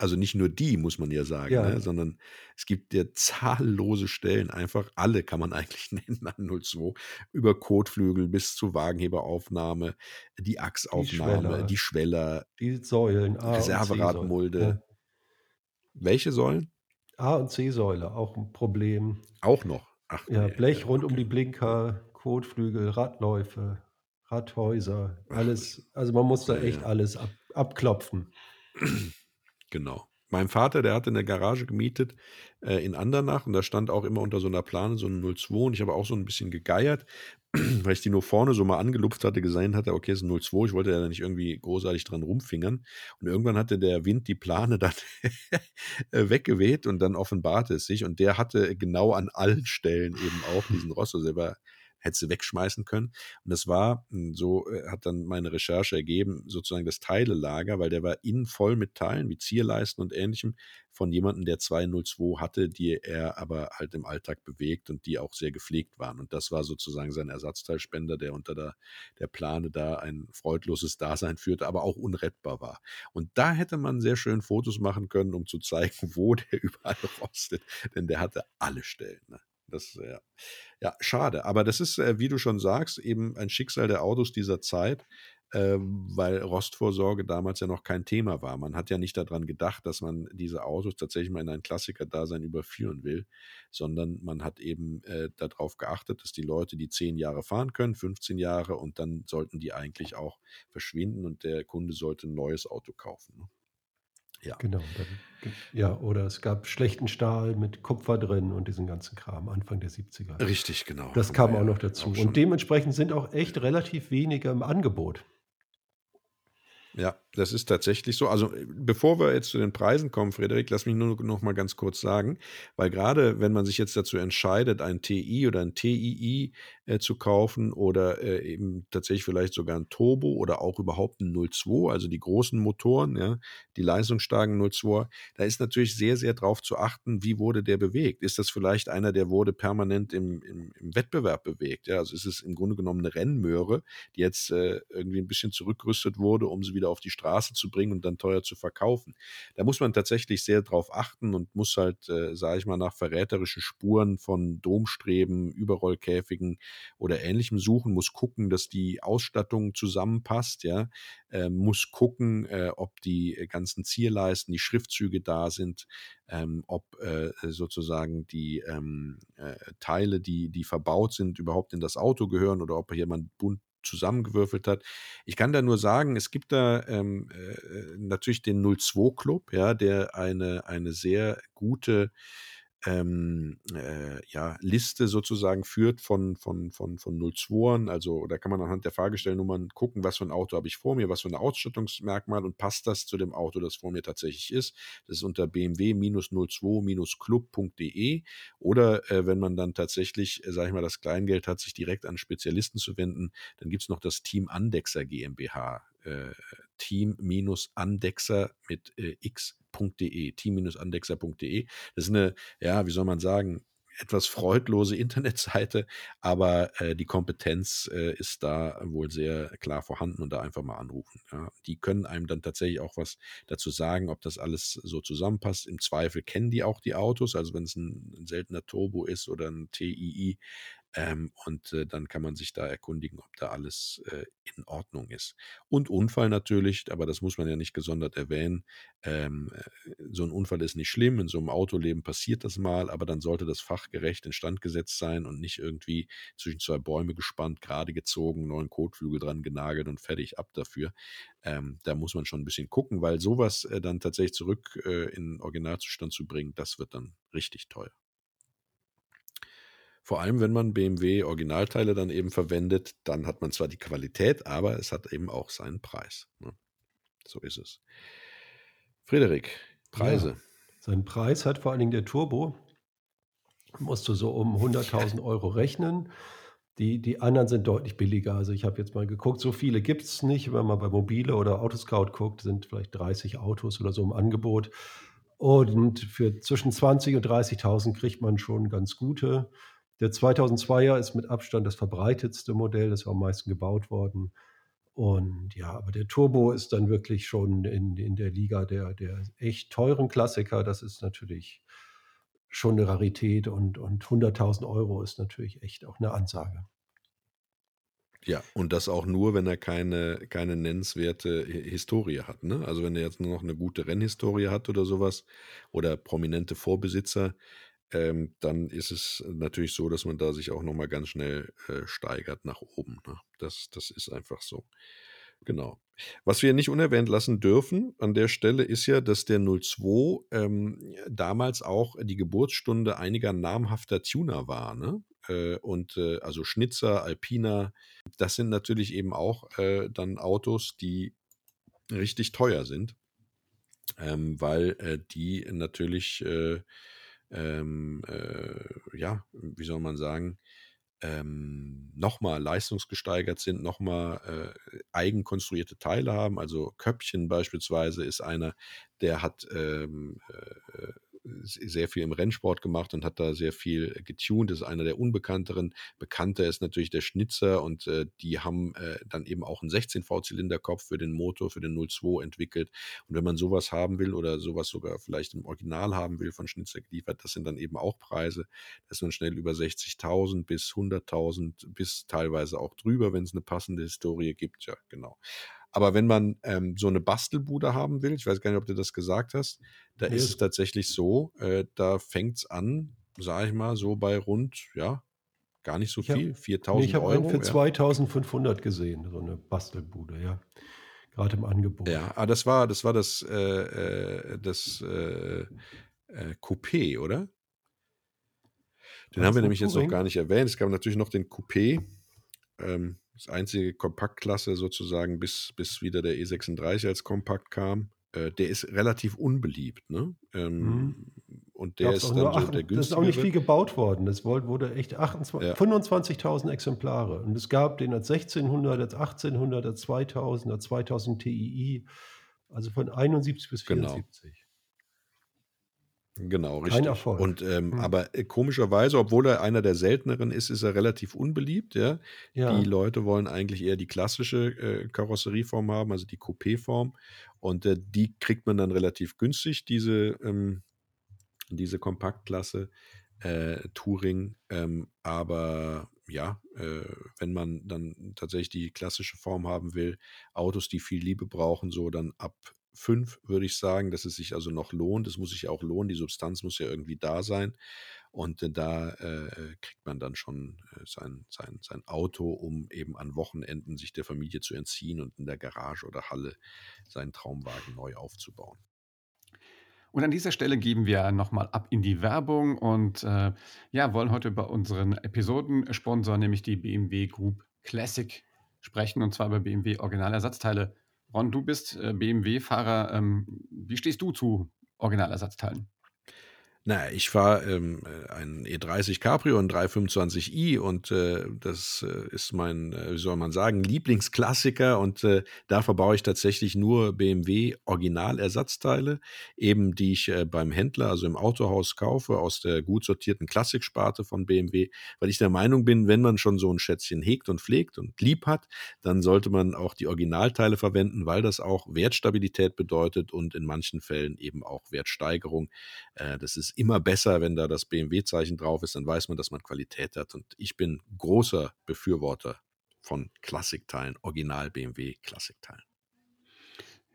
also nicht nur die, muss man ja sagen, ne, Ja. sondern es gibt ja zahllose Stellen, einfach alle kann man eigentlich nennen an 02, über Kotflügel bis zu Wagenheberaufnahme, die Die Achsaufnahme, die Schweller, Schweller, die Säulen, A. Reserveradmulde. Ja. Welche Säulen? A und C-Säule, auch ein Problem. Auch noch. Ach Ja, nee, Blech ja, rund um okay. die Blinker, Kotflügel, Radläufe, Radhäuser, alles. Also man muss da echt alles ab, abklopfen. Genau. Mein Vater, der hatte eine Garage gemietet äh, in Andernach und da stand auch immer unter so einer Plane so ein 02 und ich habe auch so ein bisschen gegeiert, weil ich die nur vorne so mal angelupft hatte, gesehen hatte, okay, es ist ein 02, ich wollte ja da nicht irgendwie großartig dran rumfingern und irgendwann hatte der Wind die Plane dann äh, weggeweht und dann offenbarte es sich und der hatte genau an allen Stellen eben auch diesen Rost, also war hätte sie wegschmeißen können. Und das war, mh, so äh, hat dann meine Recherche ergeben, sozusagen das Teilelager, weil der war innen voll mit Teilen wie Zierleisten und ähnlichem von jemandem, der 202 hatte, die er aber halt im Alltag bewegt und die auch sehr gepflegt waren. Und das war sozusagen sein Ersatzteilspender, der unter der, der Plane da ein freudloses Dasein führte, aber auch unrettbar war. Und da hätte man sehr schön Fotos machen können, um zu zeigen, wo der überall rostet. Denn der hatte alle Stellen. Ne? Das, ja. ja, schade. Aber das ist, äh, wie du schon sagst, eben ein Schicksal der Autos dieser Zeit, äh, weil Rostvorsorge damals ja noch kein Thema war. Man hat ja nicht daran gedacht, dass man diese Autos tatsächlich mal in ein Klassiker-Dasein überführen will, sondern man hat eben äh, darauf geachtet, dass die Leute die 10 Jahre fahren können, 15 Jahre und dann sollten die eigentlich auch verschwinden und der Kunde sollte ein neues Auto kaufen. Ja. Genau. Dann, ja, oder es gab schlechten Stahl mit Kupfer drin und diesen ganzen Kram, Anfang der 70er. Richtig, genau. Das kam wir auch ja noch dazu. auch. Und dementsprechend sind auch echt relativ wenige im Angebot. Ja, das ist tatsächlich so. Also, äh, bevor wir jetzt zu den Preisen kommen, Frederik, lass mich nur noch mal ganz kurz sagen, weil gerade wenn man sich jetzt dazu entscheidet, ein TI oder ein TII äh, zu kaufen oder äh, eben tatsächlich vielleicht sogar ein Turbo oder auch überhaupt ein 02, also die großen Motoren, ja, die leistungsstarken 02, da ist natürlich sehr, sehr drauf zu achten, wie wurde der bewegt? Ist das vielleicht einer, der wurde permanent im, im, im Wettbewerb bewegt? Ja, also ist es im Grunde genommen eine Rennmöhre, die jetzt äh, irgendwie ein bisschen zurückgerüstet wurde, um sie wieder wieder auf die Straße zu bringen und dann teuer zu verkaufen. Da muss man tatsächlich sehr drauf achten und muss halt, äh, sage ich mal, nach verräterischen Spuren von Domstreben, Überrollkäfigen oder ähnlichem suchen, muss gucken, dass die Ausstattung zusammenpasst, ja, äh, muss gucken, äh, ob die ganzen Zierleisten, die Schriftzüge da sind, ähm, ob äh, sozusagen die ähm, äh, Teile, die, die verbaut sind, überhaupt in das Auto gehören oder ob jemand bunt zusammengewürfelt hat. Ich kann da nur sagen, es gibt da ähm, äh, natürlich den 02 Club, ja, der eine, eine sehr gute ähm, äh, ja, Liste sozusagen führt von, von, von, von 02ern. Also da kann man anhand der Fahrgestellnummern gucken, was für ein Auto habe ich vor mir, was für ein Ausstattungsmerkmal und passt das zu dem Auto, das vor mir tatsächlich ist. Das ist unter bmw-02-club.de oder äh, wenn man dann tatsächlich, äh, sage ich mal, das Kleingeld hat, sich direkt an Spezialisten zu wenden, dann gibt es noch das Team Andexer GmbH. Äh, Team-Andexer mit äh, X team-andexer.de, team-andexer.de. Das ist eine, ja, wie soll man sagen, etwas freudlose Internetseite, aber äh, die Kompetenz äh, ist da wohl sehr klar vorhanden und da einfach mal anrufen. Ja. Die können einem dann tatsächlich auch was dazu sagen, ob das alles so zusammenpasst. Im Zweifel kennen die auch die Autos, also wenn es ein, ein seltener Turbo ist oder ein TII, ähm, und äh, dann kann man sich da erkundigen, ob da alles äh, in Ordnung ist. Und Unfall natürlich, aber das muss man ja nicht gesondert erwähnen. Ähm, äh, so ein Unfall ist nicht schlimm, in so einem Autoleben passiert das mal, aber dann sollte das fachgerecht instand gesetzt sein und nicht irgendwie zwischen zwei Bäume gespannt, gerade gezogen, neuen Kotflügel dran genagelt und fertig ab dafür. Ähm, da muss man schon ein bisschen gucken, weil sowas äh, dann tatsächlich zurück äh, in Originalzustand zu bringen, das wird dann richtig teuer. Vor allem, wenn man BMW Originalteile dann eben verwendet, dann hat man zwar die Qualität, aber es hat eben auch seinen Preis. Ne? So ist es. Frederik, Preise. Ja, seinen Preis hat vor allen Dingen der Turbo. Musst du so um 100.000 Euro rechnen. Die, die anderen sind deutlich billiger. Also ich habe jetzt mal geguckt, so viele gibt es nicht. Wenn man bei Mobile oder Autoscout guckt, sind vielleicht 30 Autos oder so im Angebot. Und für zwischen 20.000 und 30.000 kriegt man schon ganz gute. Der 2002er ist mit Abstand das verbreitetste Modell, das ist am meisten gebaut worden. Und ja, aber der Turbo ist dann wirklich schon in, in der Liga der, der echt teuren Klassiker. Das ist natürlich schon eine Rarität und, und 100.000 Euro ist natürlich echt auch eine Ansage. Ja, und das auch nur, wenn er keine, keine nennenswerte Historie hat. Ne? Also wenn er jetzt nur noch eine gute Rennhistorie hat oder sowas oder prominente Vorbesitzer, ähm, dann ist es natürlich so, dass man da sich auch nochmal ganz schnell äh, steigert nach oben. Ne? Das, das ist einfach so. Genau. Was wir nicht unerwähnt lassen dürfen an der Stelle ist ja, dass der 02 ähm, damals auch die Geburtsstunde einiger namhafter Tuner war. Ne? Äh, und äh, also Schnitzer, Alpina, das sind natürlich eben auch äh, dann Autos, die richtig teuer sind, ähm, weil äh, die natürlich äh, ähm, äh, ja, wie soll man sagen, ähm, nochmal leistungsgesteigert sind, nochmal äh, eigenkonstruierte Teile haben. Also Köpfchen beispielsweise ist einer, der hat ähm, äh, sehr viel im Rennsport gemacht und hat da sehr viel getuned. Das ist einer der unbekannteren. Bekannter ist natürlich der Schnitzer und äh, die haben äh, dann eben auch einen 16V-Zylinderkopf für den Motor, für den 02 entwickelt. Und wenn man sowas haben will oder sowas sogar vielleicht im Original haben will, von Schnitzer geliefert, das sind dann eben auch Preise. Das man schnell über 60.000 bis 100.000 bis teilweise auch drüber, wenn es eine passende Historie gibt. Ja, genau. Aber wenn man ähm, so eine Bastelbude haben will, ich weiß gar nicht, ob du das gesagt hast, da ist es tatsächlich so, äh, da fängt es an, sage ich mal, so bei rund, ja, gar nicht so viel, 4000 nee, ich Euro. Ich habe für ja. 2500 gesehen, so eine Bastelbude, ja. Gerade im Angebot. Ja, ah, das war das, war das, äh, äh das äh, äh, Coupé, oder? Den haben wir nämlich jetzt noch gar nicht erwähnt. Es gab natürlich noch den Coupé. Ähm, das einzige Kompaktklasse sozusagen, bis, bis wieder der E36 als Kompakt kam. Äh, der ist relativ unbeliebt, ne? Ähm, mhm. Und der ist dann so acht, der günstigere. Das ist auch nicht viel gebaut worden. Es wurde echt 28, ja. 25.000 Exemplare. Und es gab den als 1600, als 1800, als 2000, als 2000 TII. Also von 71 bis 74. Genau. Genau, Kein richtig. Erfolg. Und, ähm, Hm. aber, äh, komischerweise, obwohl er einer der selteneren ist, ist er relativ unbeliebt, ja. Die Ja. Leute wollen eigentlich eher die klassische, äh, Karosserieform haben, also die Coupéform. Und, äh, die kriegt man dann relativ günstig, diese, ähm diese Kompaktklasse, äh, Touring. Ähm, aber ja, äh, wenn man dann tatsächlich die klassische Form haben will, Autos, die viel Liebe brauchen, so dann ab 5 würde ich sagen, dass es sich also noch lohnt. Es muss sich auch lohnen, die Substanz muss ja irgendwie da sein. Und, äh, da, äh, kriegt man dann schon, äh, sein sein sein Auto, um eben an Wochenenden sich der Familie zu entziehen und in der Garage oder Halle seinen Traumwagen neu aufzubauen. Und an dieser Stelle geben wir noch mal ab in die Werbung und, äh, ja, wollen heute über unseren Episodensponsor, nämlich die BMW Group Classic sprechen, und zwar über BMW Originalersatzteile. Ron, du bist, äh, BMW-Fahrer. Ähm, wie stehst du zu Originalersatzteilen? Na ja, ich fahre, ähm, äh, einen E30 Cabrio, 'n 325i und, äh, das, äh, ist mein, äh, wie soll man sagen, Lieblingsklassiker und, äh, da verbaue ich tatsächlich nur BMW Originalersatzteile, eben die ich, äh, beim Händler, also im Autohaus kaufe, aus der gut sortierten Klassiksparte von BMW, weil ich der Meinung bin, wenn man schon so 'n Schätzchen hegt und pflegt und lieb hat, dann sollte man auch die Originalteile verwenden, weil das auch Wertstabilität bedeutet und in manchen Fällen eben auch Wertsteigerung. Äh, das ist immer besser, wenn da das BMW-Zeichen drauf ist, dann weiß man, dass man Qualität hat. Und ich bin großer Befürworter von Klassikteilen, Original-BMW-Klassikteilen.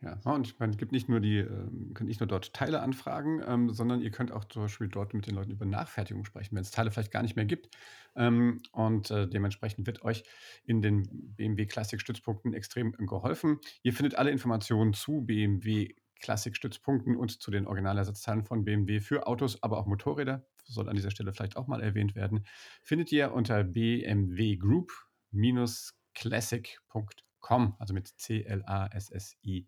Ja, und ich meine, es gibt nicht nur die ähm, könnt nicht nur dort Teile anfragen, ähm, sondern ihr könnt auch zum Beispiel dort mit den Leuten über Nachfertigung sprechen, wenn's Teile vielleicht gar nicht mehr gibt. Ähm, und, äh, dementsprechend wird euch in den BMW Classic-Stützpunkten extrem geholfen. Ihr findet alle Informationen zu BMW Classic-Stützpunkten und zu den Originalersatzteilen von BMW für Autos, aber auch Motorräder, soll an dieser Stelle vielleicht auch mal erwähnt werden, findet ihr unter bmwgroup-classic.com, also mit C-L-A-S-S-I-C,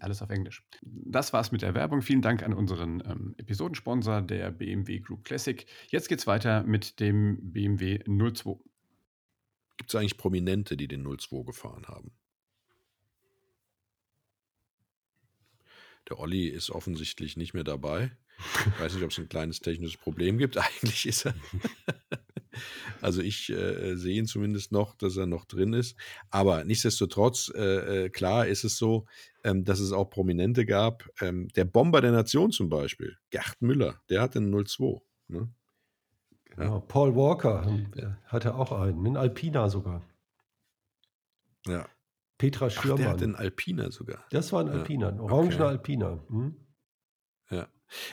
alles auf Englisch. Das war's mit der Werbung. Vielen Dank an unseren, ähm, Episodensponsor, der BMW Group Classic. Jetzt geht's weiter mit dem BMW 02. Gibt's eigentlich Prominente, die den 02 gefahren haben? Der Olli ist offensichtlich nicht mehr dabei. Ich weiß nicht, ob's 'n kleines technisches Problem gibt. Eigentlich ist er also, ich, äh, sehe ihn zumindest noch, dass er noch drin ist. Aber nichtsdestotrotz, äh, äh, klar ist es so, ähm, dass es auch Prominente gab. Ähm, der Bomber der Nation zum Beispiel, Gerd Müller, der hatte 'n 02, ne? Genau, Ja. Paul Walker, hm, hatte auch einen, 'nen Alpina sogar. Ja. Petra Ach, der hatte Schürmann. 'n Alpina sogar. Das war 'n Ja, Alpina, 'n orangener okay. Alpina. Mhm.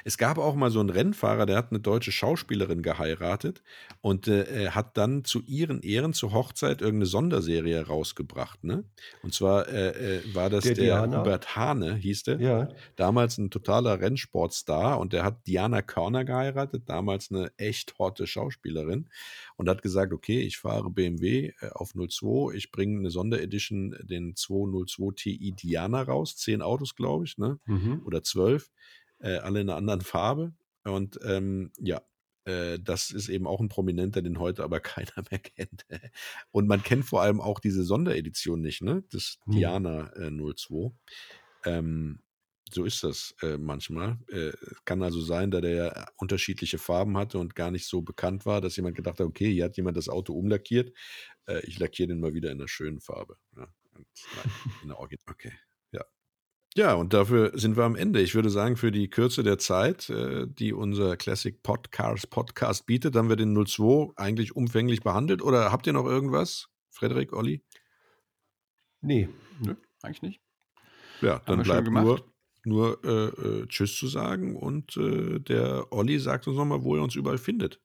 Es gab auch mal so 'n Rennfahrer, der hat 'ne deutsche Schauspielerin geheiratet und, äh, hat dann zu ihren Ehren zur Hochzeit irgend 'ne Sonderserie rausgebracht, ne? Und zwar, äh, äh, war das Der der? Hubert Hane, hieß der. Ja. Damals 'n totaler Rennsportstar und der hat Diana Körner geheiratet, damals 'ne echt hotte Schauspielerin und hat gesagt: „Okay, ich fahre BMW, äh, auf 02. Ich bringe 'ne Sonderedition, den 202 Ti Diana raus.“ 10 Autos, glaube ich, ne? Mhm. Oder 12, äh, alle in 'ner anderen Farbe. Und, ähm, ja, äh, das ist eben auch 'n Prominenter, den heute aber keiner mehr kennt. Und man kennt vor allem auch diese Sonderedition nicht, ne? Das Ne. Diana, äh, 02. Ähm, so ist das, äh, manchmal. Äh, kann also sein, da der unterschiedliche Farben hatte und gar nicht so bekannt war, dass jemand gedacht hat: „Okay, hier hat jemand das Auto umlackiert. Äh, ich lackiere den mal wieder in 'ner schönen Farbe“, ja. Und nein, in 'ner Orgi okay, ja. Und dafür sind wir am Ende. Ich würde sagen, für die Kürze der Zeit, äh, die unser Classic Podcars Podcast bietet, haben wir den 02 eigentlich umfänglich behandelt. Oder habt ihr noch irgendwas, Frederik, Olli? Ne. Nö, eigentlich nicht. Ja, Haben dann bleibt nur nur, äh, äh, tschüss zu sagen und, äh, der Olli sagt uns noch mal, wo ihr uns überall findet.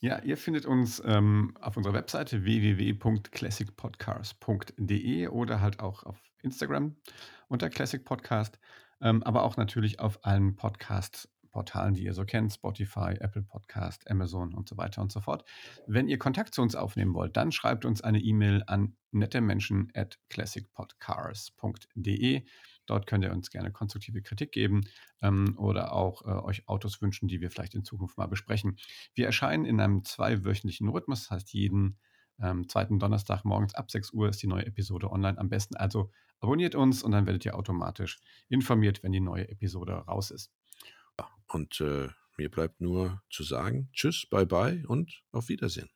Ja, ihr findet uns, ähm, auf unserer Webseite www.classicpodcast.de oder halt auch auf Instagram unter Classic Podcast, ähm, aber auch natürlich auf allen Podcast-Portalen, die ihr so kennt, Spotify, Apple Podcast, Amazon und so weiter und so fort. Wenn ihr Kontakt zu uns aufnehmen wollt, dann schreibt uns eine E-Mail an nettemenschen@classicpodcars.de. Dort könnt ihr uns gerne konstruktive Kritik geben, ähm, oder auch, äh, euch Autos wünschen, die wir vielleicht in Zukunft mal besprechen. Wir erscheinen in einem zweiwöchentlichen Rhythmus, das heißt, jeden, ähm, 2. Donnerstag morgens ab 6 Uhr ist die neue Episode online. Am besten also abonniert uns und dann werdet ihr automatisch informiert, wenn die neue Episode raus ist. und äh, mir bleibt nur zu sagen, tschüss, bye bye und auf Wiedersehen.